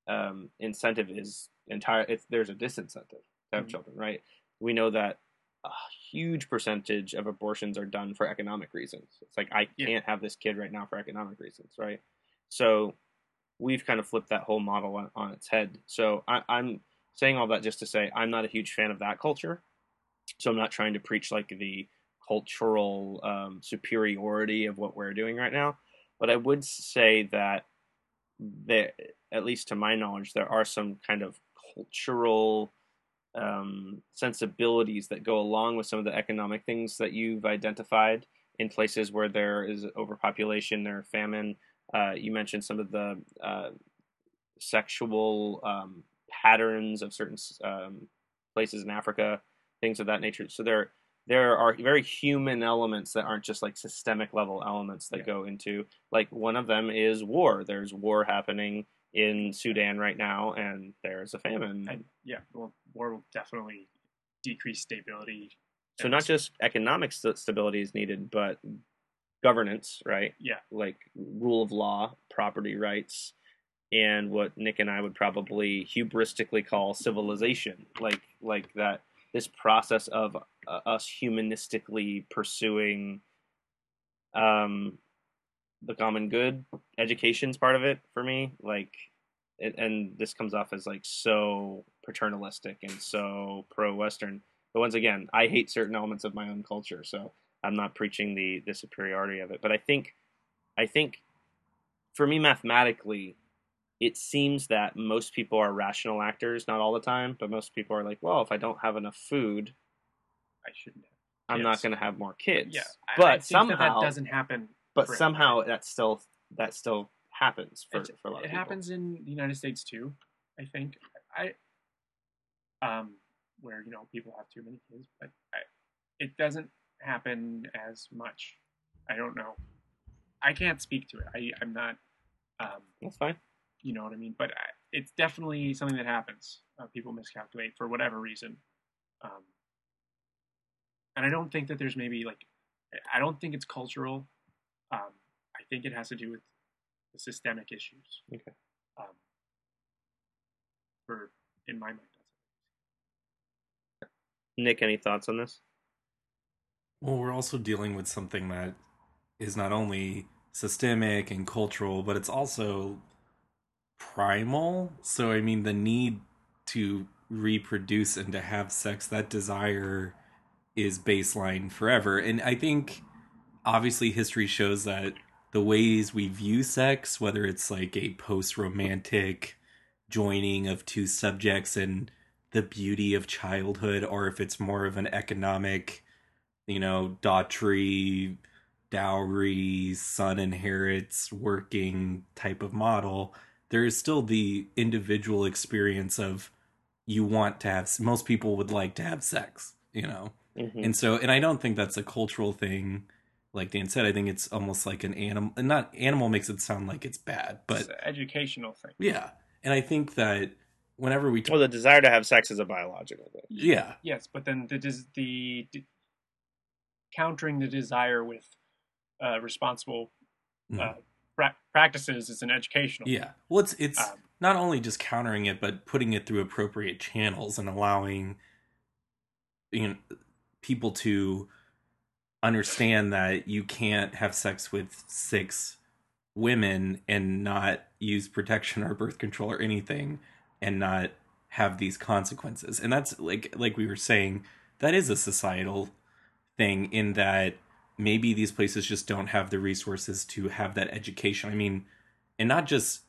um, incentive is entire. It's, there's a disincentive to have Mhm. children, right? We know that a huge percentage of abortions are done for economic reasons. It's like I Yeah. can't have this kid right now for economic reasons, right? So we've kind of flipped that whole model on, on its head. So I, I'm saying all that just to say I'm not a huge fan of that culture. So I'm not trying to preach like the cultural um, superiority of what we're doing right now, but I would say that there, at least to my knowledge, there are some kind of cultural um, sensibilities that go along with some of the economic things that you've identified in places where there is overpopulation, there are famine. Uh, you mentioned some of the uh, sexual um, patterns of certain um, places in Africa, things of that nature. So there, there are very human elements that aren't just like systemic level elements that Yeah. go into like one of them is war. There's war happening in Sudan right now, and there's a famine. And yeah, well, war will definitely decrease stability. So not just economic st- stability is needed, but governance, right? Yeah. Like rule of law, property rights, and what Nick and I would probably hubristically call civilization. Like like that this process of uh, us humanistically pursuing um the common good. Education's part of it for me. Like it, and this comes off as like so paternalistic and so pro-Western. But once again, I hate certain elements of my own culture, so I'm not preaching the the superiority of it. But I think, I think, for me, mathematically, it seems that most people are rational actors. Not all the time, but most people are like, well, if I don't have enough food, I shouldn't have. I'm not going to have more kids. Yeah, but think that somehow that doesn't happen. but somehow that still that still happens for, It- for a lot of people. it people. happens in the United States too. I think I, um, where you know people have too many kids, but I, it doesn't happen as much. I don't know. I can't speak to it. I, I'm not. Um, That's fine. you know what I mean. But I, it's definitely something that happens. Uh, people miscalculate for whatever reason, um, and I don't think that there's maybe like, I don't think it's cultural. Um, I think it has to do with the systemic issues. Okay. Um, for in my mind, that's Nick, any thoughts on this? Well, we're also dealing with something that is not only systemic and cultural, but it's also primal. So, I mean, the need to reproduce and to have sex, that desire is baseline forever. And I think obviously history shows that the ways we view sex, whether it's like a post romantic joining of two subjects and the beauty of childhood, or if it's more of an economic you know, daughtry, dowry, son inherits, working type of model, there is still the individual experience of you want to have, most people would like to have sex, you know? Mhm. And so, and I don't think that's a cultural thing. Like Dan said, I think it's almost like an animal, and not animal makes it sound like it's bad, but it's an educational thing. yeah. And I think that whenever we talk, Well, the desire to have sex is a biological thing. yeah, Yes, but then the des- the, the countering the desire with uh, responsible uh, pra- practices is an educational. Yeah. Well, it's it's Um, not only just countering it, but putting it through appropriate channels and allowing you know people to understand that you can't have sex with six women and not use protection or birth control or anything and not have these consequences. And that's like like we were saying, that is a societal thing in that maybe these places just don't have the resources to have that education. I mean, and not just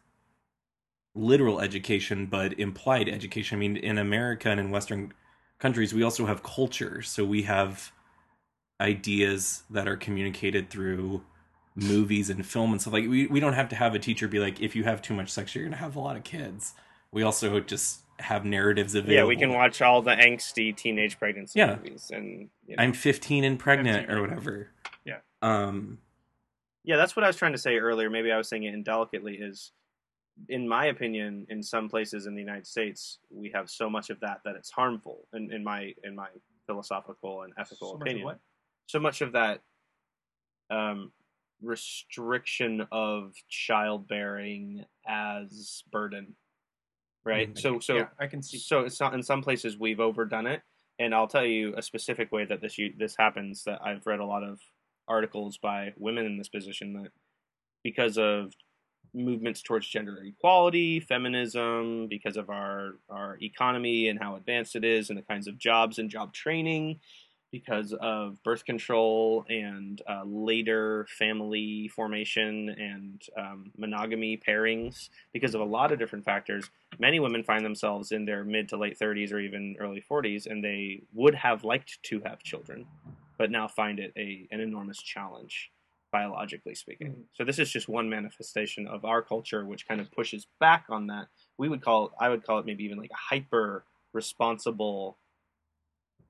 literal education, but implied education. I mean, in America and in Western countries, we also have culture. So we have ideas that are communicated through movies and film and stuff. Like we, we don't have to have a teacher be like, if you have too much sex, you're gonna have a lot of kids. We also just have narratives available. Yeah, we can watch all the angsty teenage pregnancy Yeah. movies, and you know. I'm 15 and pregnant 15. or whatever. Yeah. Um. yeah, that's what I was trying to say earlier. Maybe I was saying it indelicately. Is in my opinion, in some places in the United States, we have so much of that that it's harmful. In, in my in my philosophical and ethical So opinion, what? so much of that um, restriction of childbearing as burden, right? Mhm. So so yeah, I can see. so it's not in some places we've overdone it, and I'll tell you a specific way that this this happens. That I've read a lot of articles by women in this position that because of movements towards gender equality, feminism, because of our our economy and how advanced it is, and the kinds of jobs and job training, because of birth control and uh, later family formation and um, monogamy pairings, because of a lot of different factors, many women find themselves in their mid to late 30s or even early 40s, and they would have liked to have children, but now find it a an enormous challenge, biologically speaking. Mhm. So this is just one manifestation of our culture, which kind of pushes back on that. We would call I would call it maybe even like a hyper responsible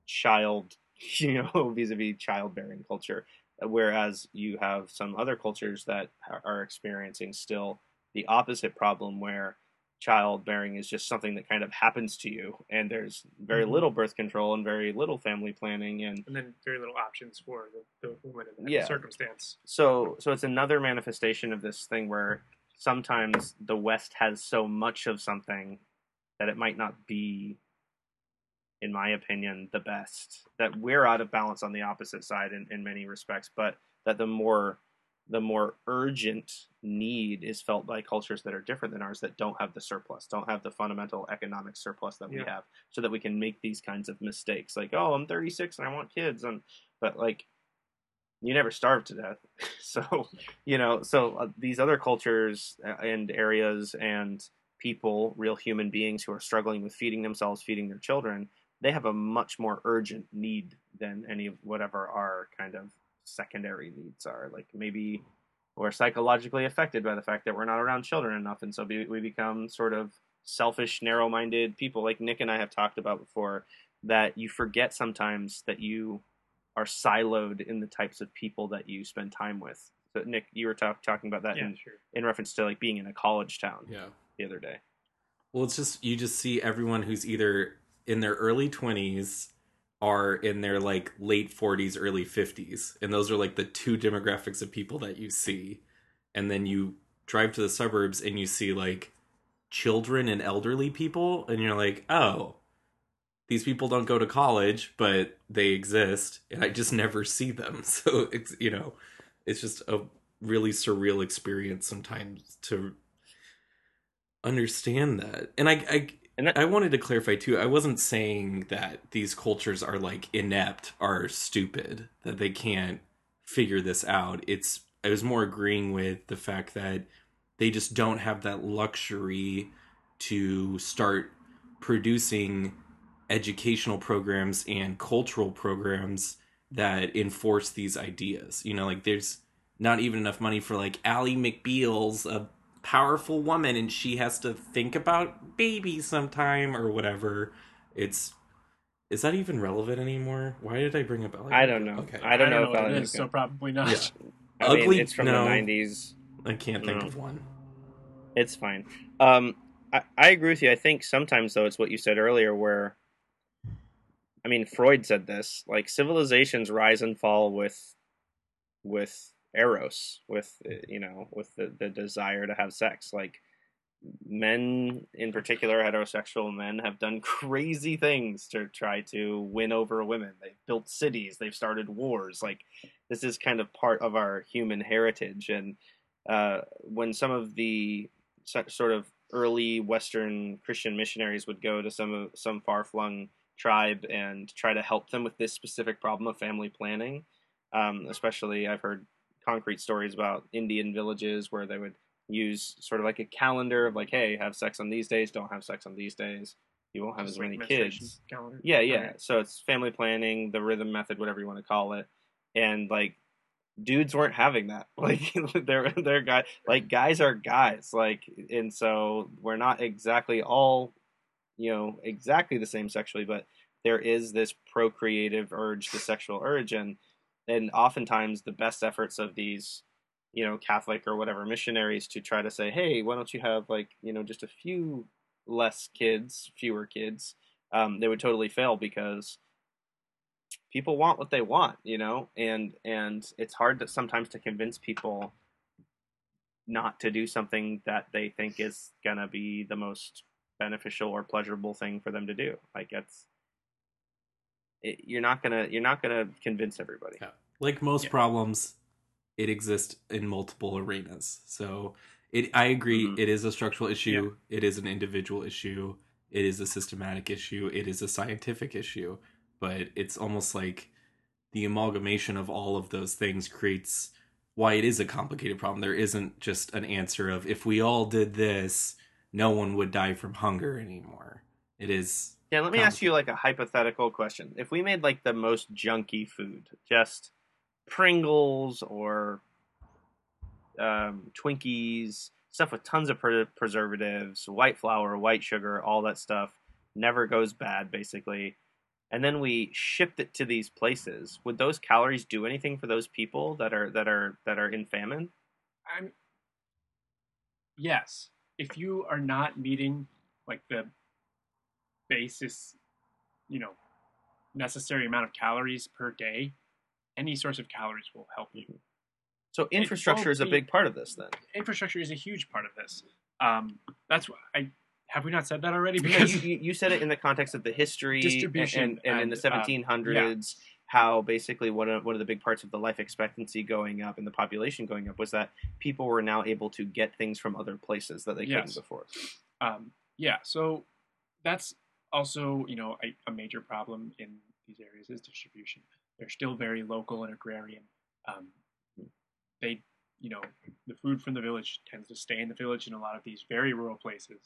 child, you know, vis-a-vis childbearing culture. Whereas you have some other cultures that are experiencing still the opposite problem where childbearing is just something that kind of happens to you and there's very Mhm. little birth control and very little family planning and and then very little options for the, the woman in that Yeah. circumstance. so so it's another manifestation of this thing where sometimes the west has so much of something that it might not be in my opinion the best that we're out of balance on the opposite side in, in many respects but that the more the more urgent need is felt by cultures that are different than ours that don't have the surplus don't have the fundamental economic surplus that we Yeah. have so that we can make these kinds of mistakes like oh i'm 36 and i want kids and but like you never starve to death so you know so uh, these other cultures uh, and areas and people real human beings who are struggling with feeding themselves feeding their children they have a much more urgent need than any of whatever our kind of secondary needs are like maybe we're psychologically affected by the fact that we're not around children enough, and so we, we become sort of selfish, narrow-minded people. Like Nick and I have talked about before, that you forget sometimes that you are siloed in the types of people that you spend time with. So Nick, you were talk, talking about that yeah, in, sure. in reference to like being in a college town Yeah. the other day. Well, it's just you just see everyone who's either in their early 20s or in their like late 40s, early 50s. And those are like the two demographics of people that you see. And then you drive to the suburbs and you see like children and elderly people and you're like, "Oh, these people don't go to college, but they exist and I just never see them." So it's, you know, it's just a really surreal experience sometimes to understand that. And I, I And that, I wanted to clarify too. I wasn't saying that these cultures are like inept or stupid that they can't figure this out. It's I was more agreeing with the fact that they just don't have that luxury to start producing educational programs and cultural programs that enforce these ideas. You know, like there's not even enough money for like Ally McBeal's powerful woman and she has to think about babies sometime or whatever. It's is that even relevant anymore? Why did I bring up Ally? I don't know. Okay. I don't know if what Ally it is, so probably not. Yeah. I mean, Ugly- it's from no. the '90s. I can't think No. of one. It's fine. Um, I, I agree with you. I think sometimes though it's what you said earlier, where I mean Freud said this: like civilizations rise and fall with with eros, with uh, you know, with the, the desire to have sex. Like men, in particular, heterosexual men, have done crazy things to try to win over women. They've built cities. They've started wars. Like this is kind of part of our human heritage and uh, when some of the sort of early Western Christian missionaries would go to some of some far flung tribe and try to help them with this specific problem of family planning. Um, especially, I've heard concrete stories about Indian villages where they would use sort of like a calendar of like, hey, have sex on these days, don't have sex on these days. You won't have Just as many kids. calendar. Yeah, yeah. So it's family planning, the rhythm method, whatever you want to call it, and like dudes weren't having that. Like they're they're guy like guys are guys. Like and so we're not exactly all, you know, exactly the same sexually, but there is this procreative urge, the sexual urge, and and oftentimes the best efforts of these you know catholic or whatever missionaries to try to say hey why don't you have like you know just a few less kids fewer kids? Um, they would totally fail because people want what they want you know and and it's hard to sometimes to convince people not to do something that they think is gonna be the most beneficial or pleasurable thing for them to do. Like it's it, you're not gonna you're not gonna convince everybody Yeah. Like most Yeah. problems, it exists in multiple arenas. So it I agree Mhm. it is a structural issue, it is an individual issue, it is a systematic issue, it is a scientific issue, but it's almost like the amalgamation of all of those things creates why it is a complicated problem. There isn't just an answer of if we all did this, no one would die from hunger anymore. It is Yeah, let me ask you like a hypothetical question. If we made like the most junky food, just Pringles or um, Twinkies, stuff with tons of pre- preservatives, white flour, white sugar, all that stuff, never goes bad basically. And then we shipped it to these places. Would those calories do anything for those people that are that are that are in famine? I'm yes. If you are not meeting like the basis, you know, necessary amount of calories per day, any source of calories will help you. So infrastructure is a big part of this then. Infrastructure is a huge part of this. Um, that's why I have we not said that already? Because you, you you said it in the context of the history Distribution and, and, in the and, um, 1700s how basically one of, one of the big parts of the life expectancy going up and the population going up was that people were now able to get things from other places that they couldn't before. um, yeah, so that's also you know a, a major problem in these areas is distribution. They're still very local and agrarian. Um, they, you know, the food from the village tends to stay in the village in a lot of these very rural places.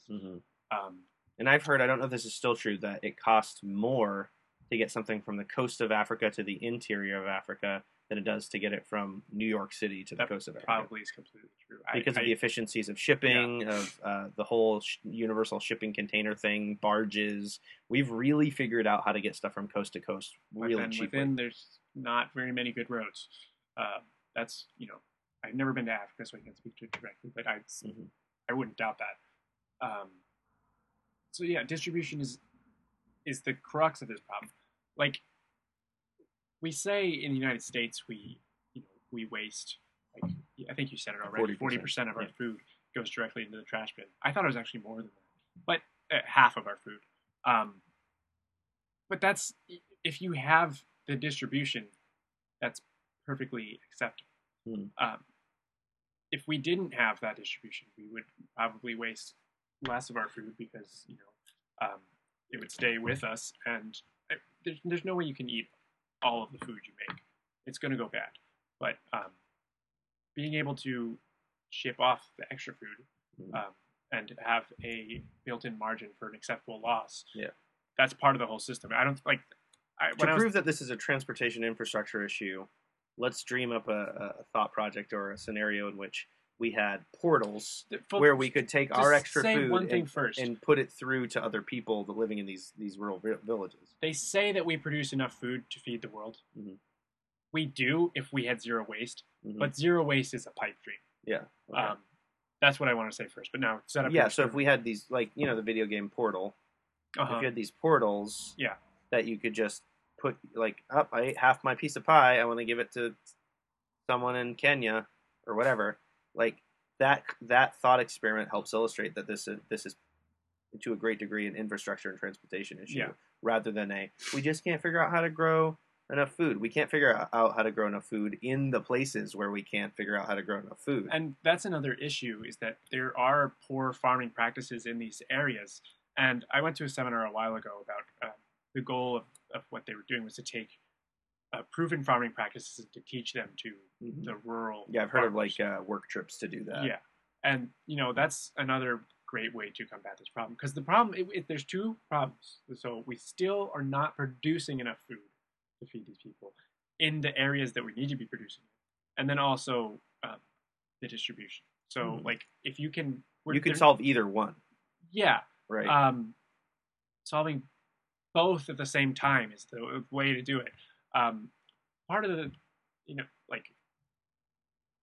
Um, And I've heard, I don't know if this is still true, that it costs more to get something from the coast of Africa to the interior of Africa than it does to get it from New York City to the That coast of Africa. Probably is completely true. Because I, of the efficiencies of shipping, of uh, the whole sh- universal shipping container thing, barges. We've really figured out how to get stuff from coast to coast really then cheaply. within there's not very many good roads. Uh, that's you know I've never been to Africa, so I can't speak to it directly, but I Mhm. I wouldn't doubt that. Um, so yeah, distribution is is the crux of this problem. Like we say in the United States, we you know we waste like I think you said it already. 40%, of our yeah. food goes directly into the trash bin. I thought it was actually more than that, but uh, half of our food. Um, but that's if you have the distribution, that's perfectly acceptable. Hmm. Um, if we didn't have that distribution, we would probably waste less of our food because you know um, it would stay with us, and uh, there's, there's no way you can eat all of the food you make. It's going to go bad. But um, being able to ship off the extra food Mhm. um, and have a built-in margin for an acceptable loss, Yeah. that's part of the whole system. I don't like. I, to I was prove that this is a transportation infrastructure issue, let's dream up a, a thought project or a scenario in which we had portals th- fo- where we could take our extra food and, and put it through to other people that living in these these rural villages. they say that we produce enough food to feed the world. Mhm. We do if we had zero waste, Mhm. but zero waste is a pipe dream. yeah, okay. Um, that's what I want to say first. But now set up. yeah. So if we had these, like you know, the video game Portal, uh if you had these portals, Yeah. that you could just put like up. I ate half my piece of pie. I want to give it to someone in Kenya or whatever. Like that that thought experiment helps illustrate that this is this is to a great degree an infrastructure and transportation issue Yeah. rather than a we just can't figure out how to grow enough food. We can't figure out how to grow enough food in the places where we can't figure out how to grow enough food. and that's another issue is that there are poor farming practices in these areas. And I went to a seminar a while ago about uh, the goal of, of what they were doing was to take uh, proven farming practices and to teach them to Mhm. the rural. Yeah, I've heard of like uh, work trips to do that. Yeah, and you know that's another great way to combat this problem because the problem it, it, there's two problems. So we still are not producing enough food to feed these people in the areas that we need to be producing, and then also um, the distribution. So Mhm. like if you can, we're- you can solve either one, yeah, right? um, solving both at the same time is the way to do it. Um, part of the, you know, like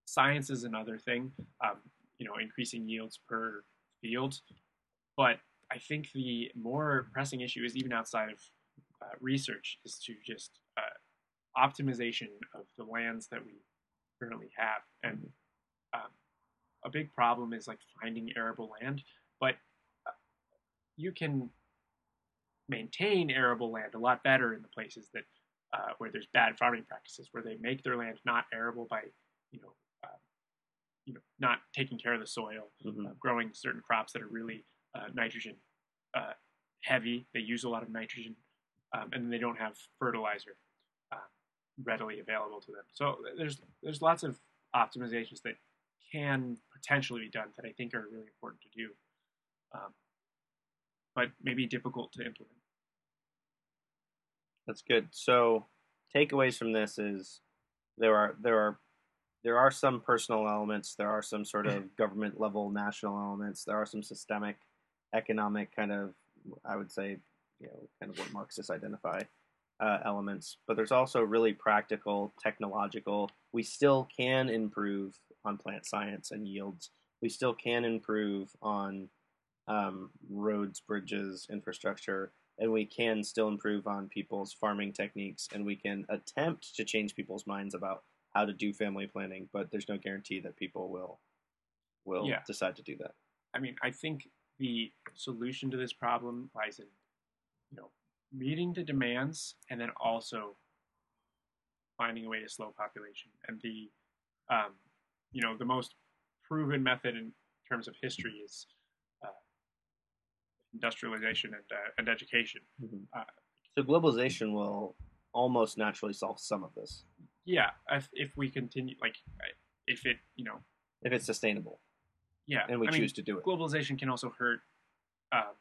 science is another thing. Um, you know, increasing yields per field, but I think the more pressing issue is even outside of uh, research is to just uh, optimization of the lands that we currently have, and um, a big problem is like finding arable land, but uh, you can maintain arable land a lot better in the places that uh, where there's bad farming practices, where they make their land not arable by, you know, uh, you know, not taking care of the soil, Mhm. uh, growing certain crops that are really uh, nitrogen uh, heavy. They use a lot of nitrogen, um, and they don't have fertilizer uh, readily available to them. So there's there's lots of optimizations that can potentially be done that I think are really important to do, um, but maybe difficult to implement. That's good. So, takeaways from this is there are there are there are some personal elements. There are some sort of government level national elements. There are some systemic, economic kind of I would say you know kind of what Marxists identify uh, elements. But there's also really practical, technological. We still can improve on plant science and yields. We still can improve on um, roads, bridges, infrastructure and we can still improve on people's farming techniques and we can attempt to change people's minds about how to do family planning but there's no guarantee that people will will Yeah. decide to do that I mean, I think the solution to this problem lies in, you know, meeting the demands and then also finding a way to slow population. And the, um, you know, the most proven method in terms of history is industrialization and uh, and education. Uh, so globalization will almost naturally solve some of this Yeah, if if we continue, like, if it, you know, if it's sustainable yeah, and we I mean, choose to do it globalization can also hurt um,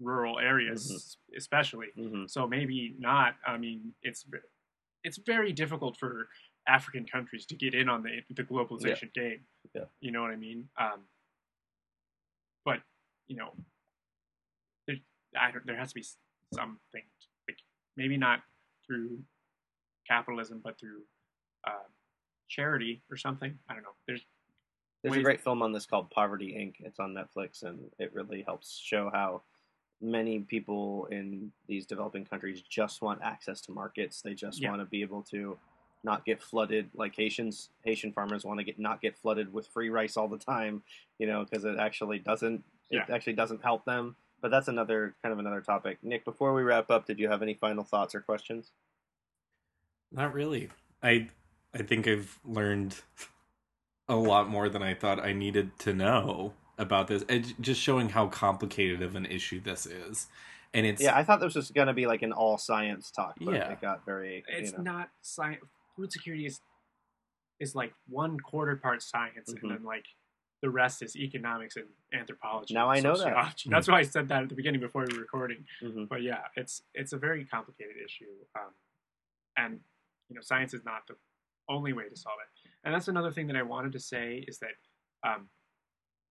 rural areas, especially. hmm So maybe not. I mean, it's it's very difficult for African countries to get in on the the globalization game. Yeah. You know what I mean? Um, but you know, there I don't, there has to be something like maybe not through capitalism, but through uh, charity or something. I don't know. There's There's a great film on this called Poverty Inc. It's on Netflix, and it really helps show how many people in these developing countries just want access to markets. They just Yeah. want to be able to not get flooded like Haitians. Haitian farmers want to get not get flooded with free rice all the time, you know, because it actually doesn't. It actually doesn't help them. But that's another kind of another topic. Nic, before we wrap up, did you have any final thoughts or questions? Not really. I I think I've learned a lot more than I thought I needed to know about this. It, just showing how complicated of an issue this is, and it's Yeah, I thought this was going to be like an all science talk, but Yeah. it got very. it's you know, not science. Food security is is like one quarter part science, Mhm. and then like the rest is economics and anthropology. Now and I know that. sociology. That's why I said that at the beginning before we were recording. mhm. But yeah, it's it's a very complicated issue, um, and you know, science is not the only way to solve it. And that's another thing that I wanted to say is that um,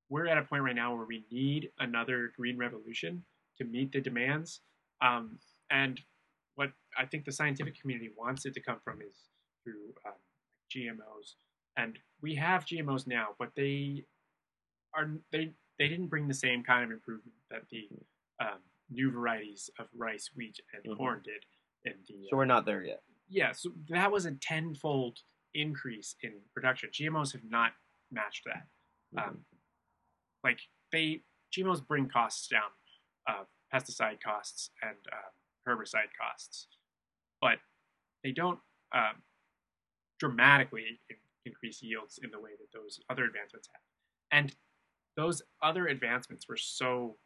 we're at a point right now where we need another green revolution to meet the demands. Um, and what I think the scientific community wants it to come from is through um, GMOs. And we have GMOs now, but they are they they didn't bring the same kind of improvement that the um, new varieties of rice, wheat, and Mhm. corn did in the So we're not there yet. yeah, so that was a tenfold increase in production. GMOs have not matched that. Um, like they GMOs bring costs down, uh, pesticide costs and um, herbicide costs, but they don't um, dramatically in- increase yields in the way that those other advancements have. And those other advancements were so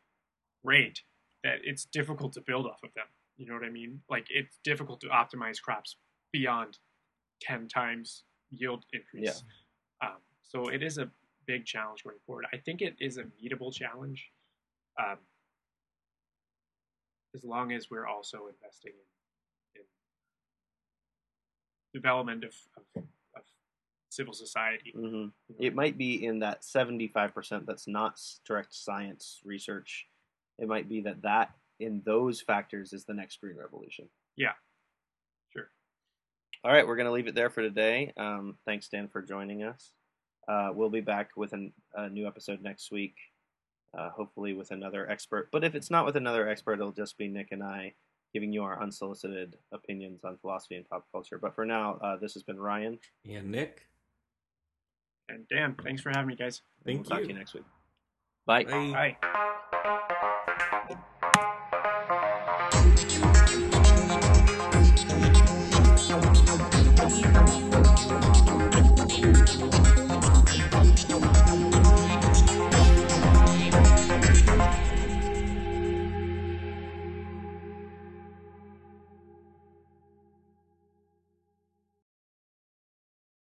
great that it's difficult to build off of them. You know what I mean? Like it's difficult to optimize crops beyond ten times yield increase. Um, so it is a big challenge going forward. I think it is a meetable challenge, um, as long as we're also investing in, in development of, of civil society. hmm you know. It might be in that seventy-five percent that's not direct science research. It might be that that in those factors is the next green revolution. Yeah. Sure. All right, we're going to leave it there for today. Um, thanks, Dan, for joining us. Uh, we'll be back with an, a new episode next week, uh, hopefully with another expert. But if it's not with another expert, it'll just be Nic and I giving you our unsolicited opinions on philosophy and pop culture. But for now, uh, this has been Ryan. and Nic. And Dan, thanks for having me, guys. Thank we'll you. talk to you next week. Bye. Bye. Bye.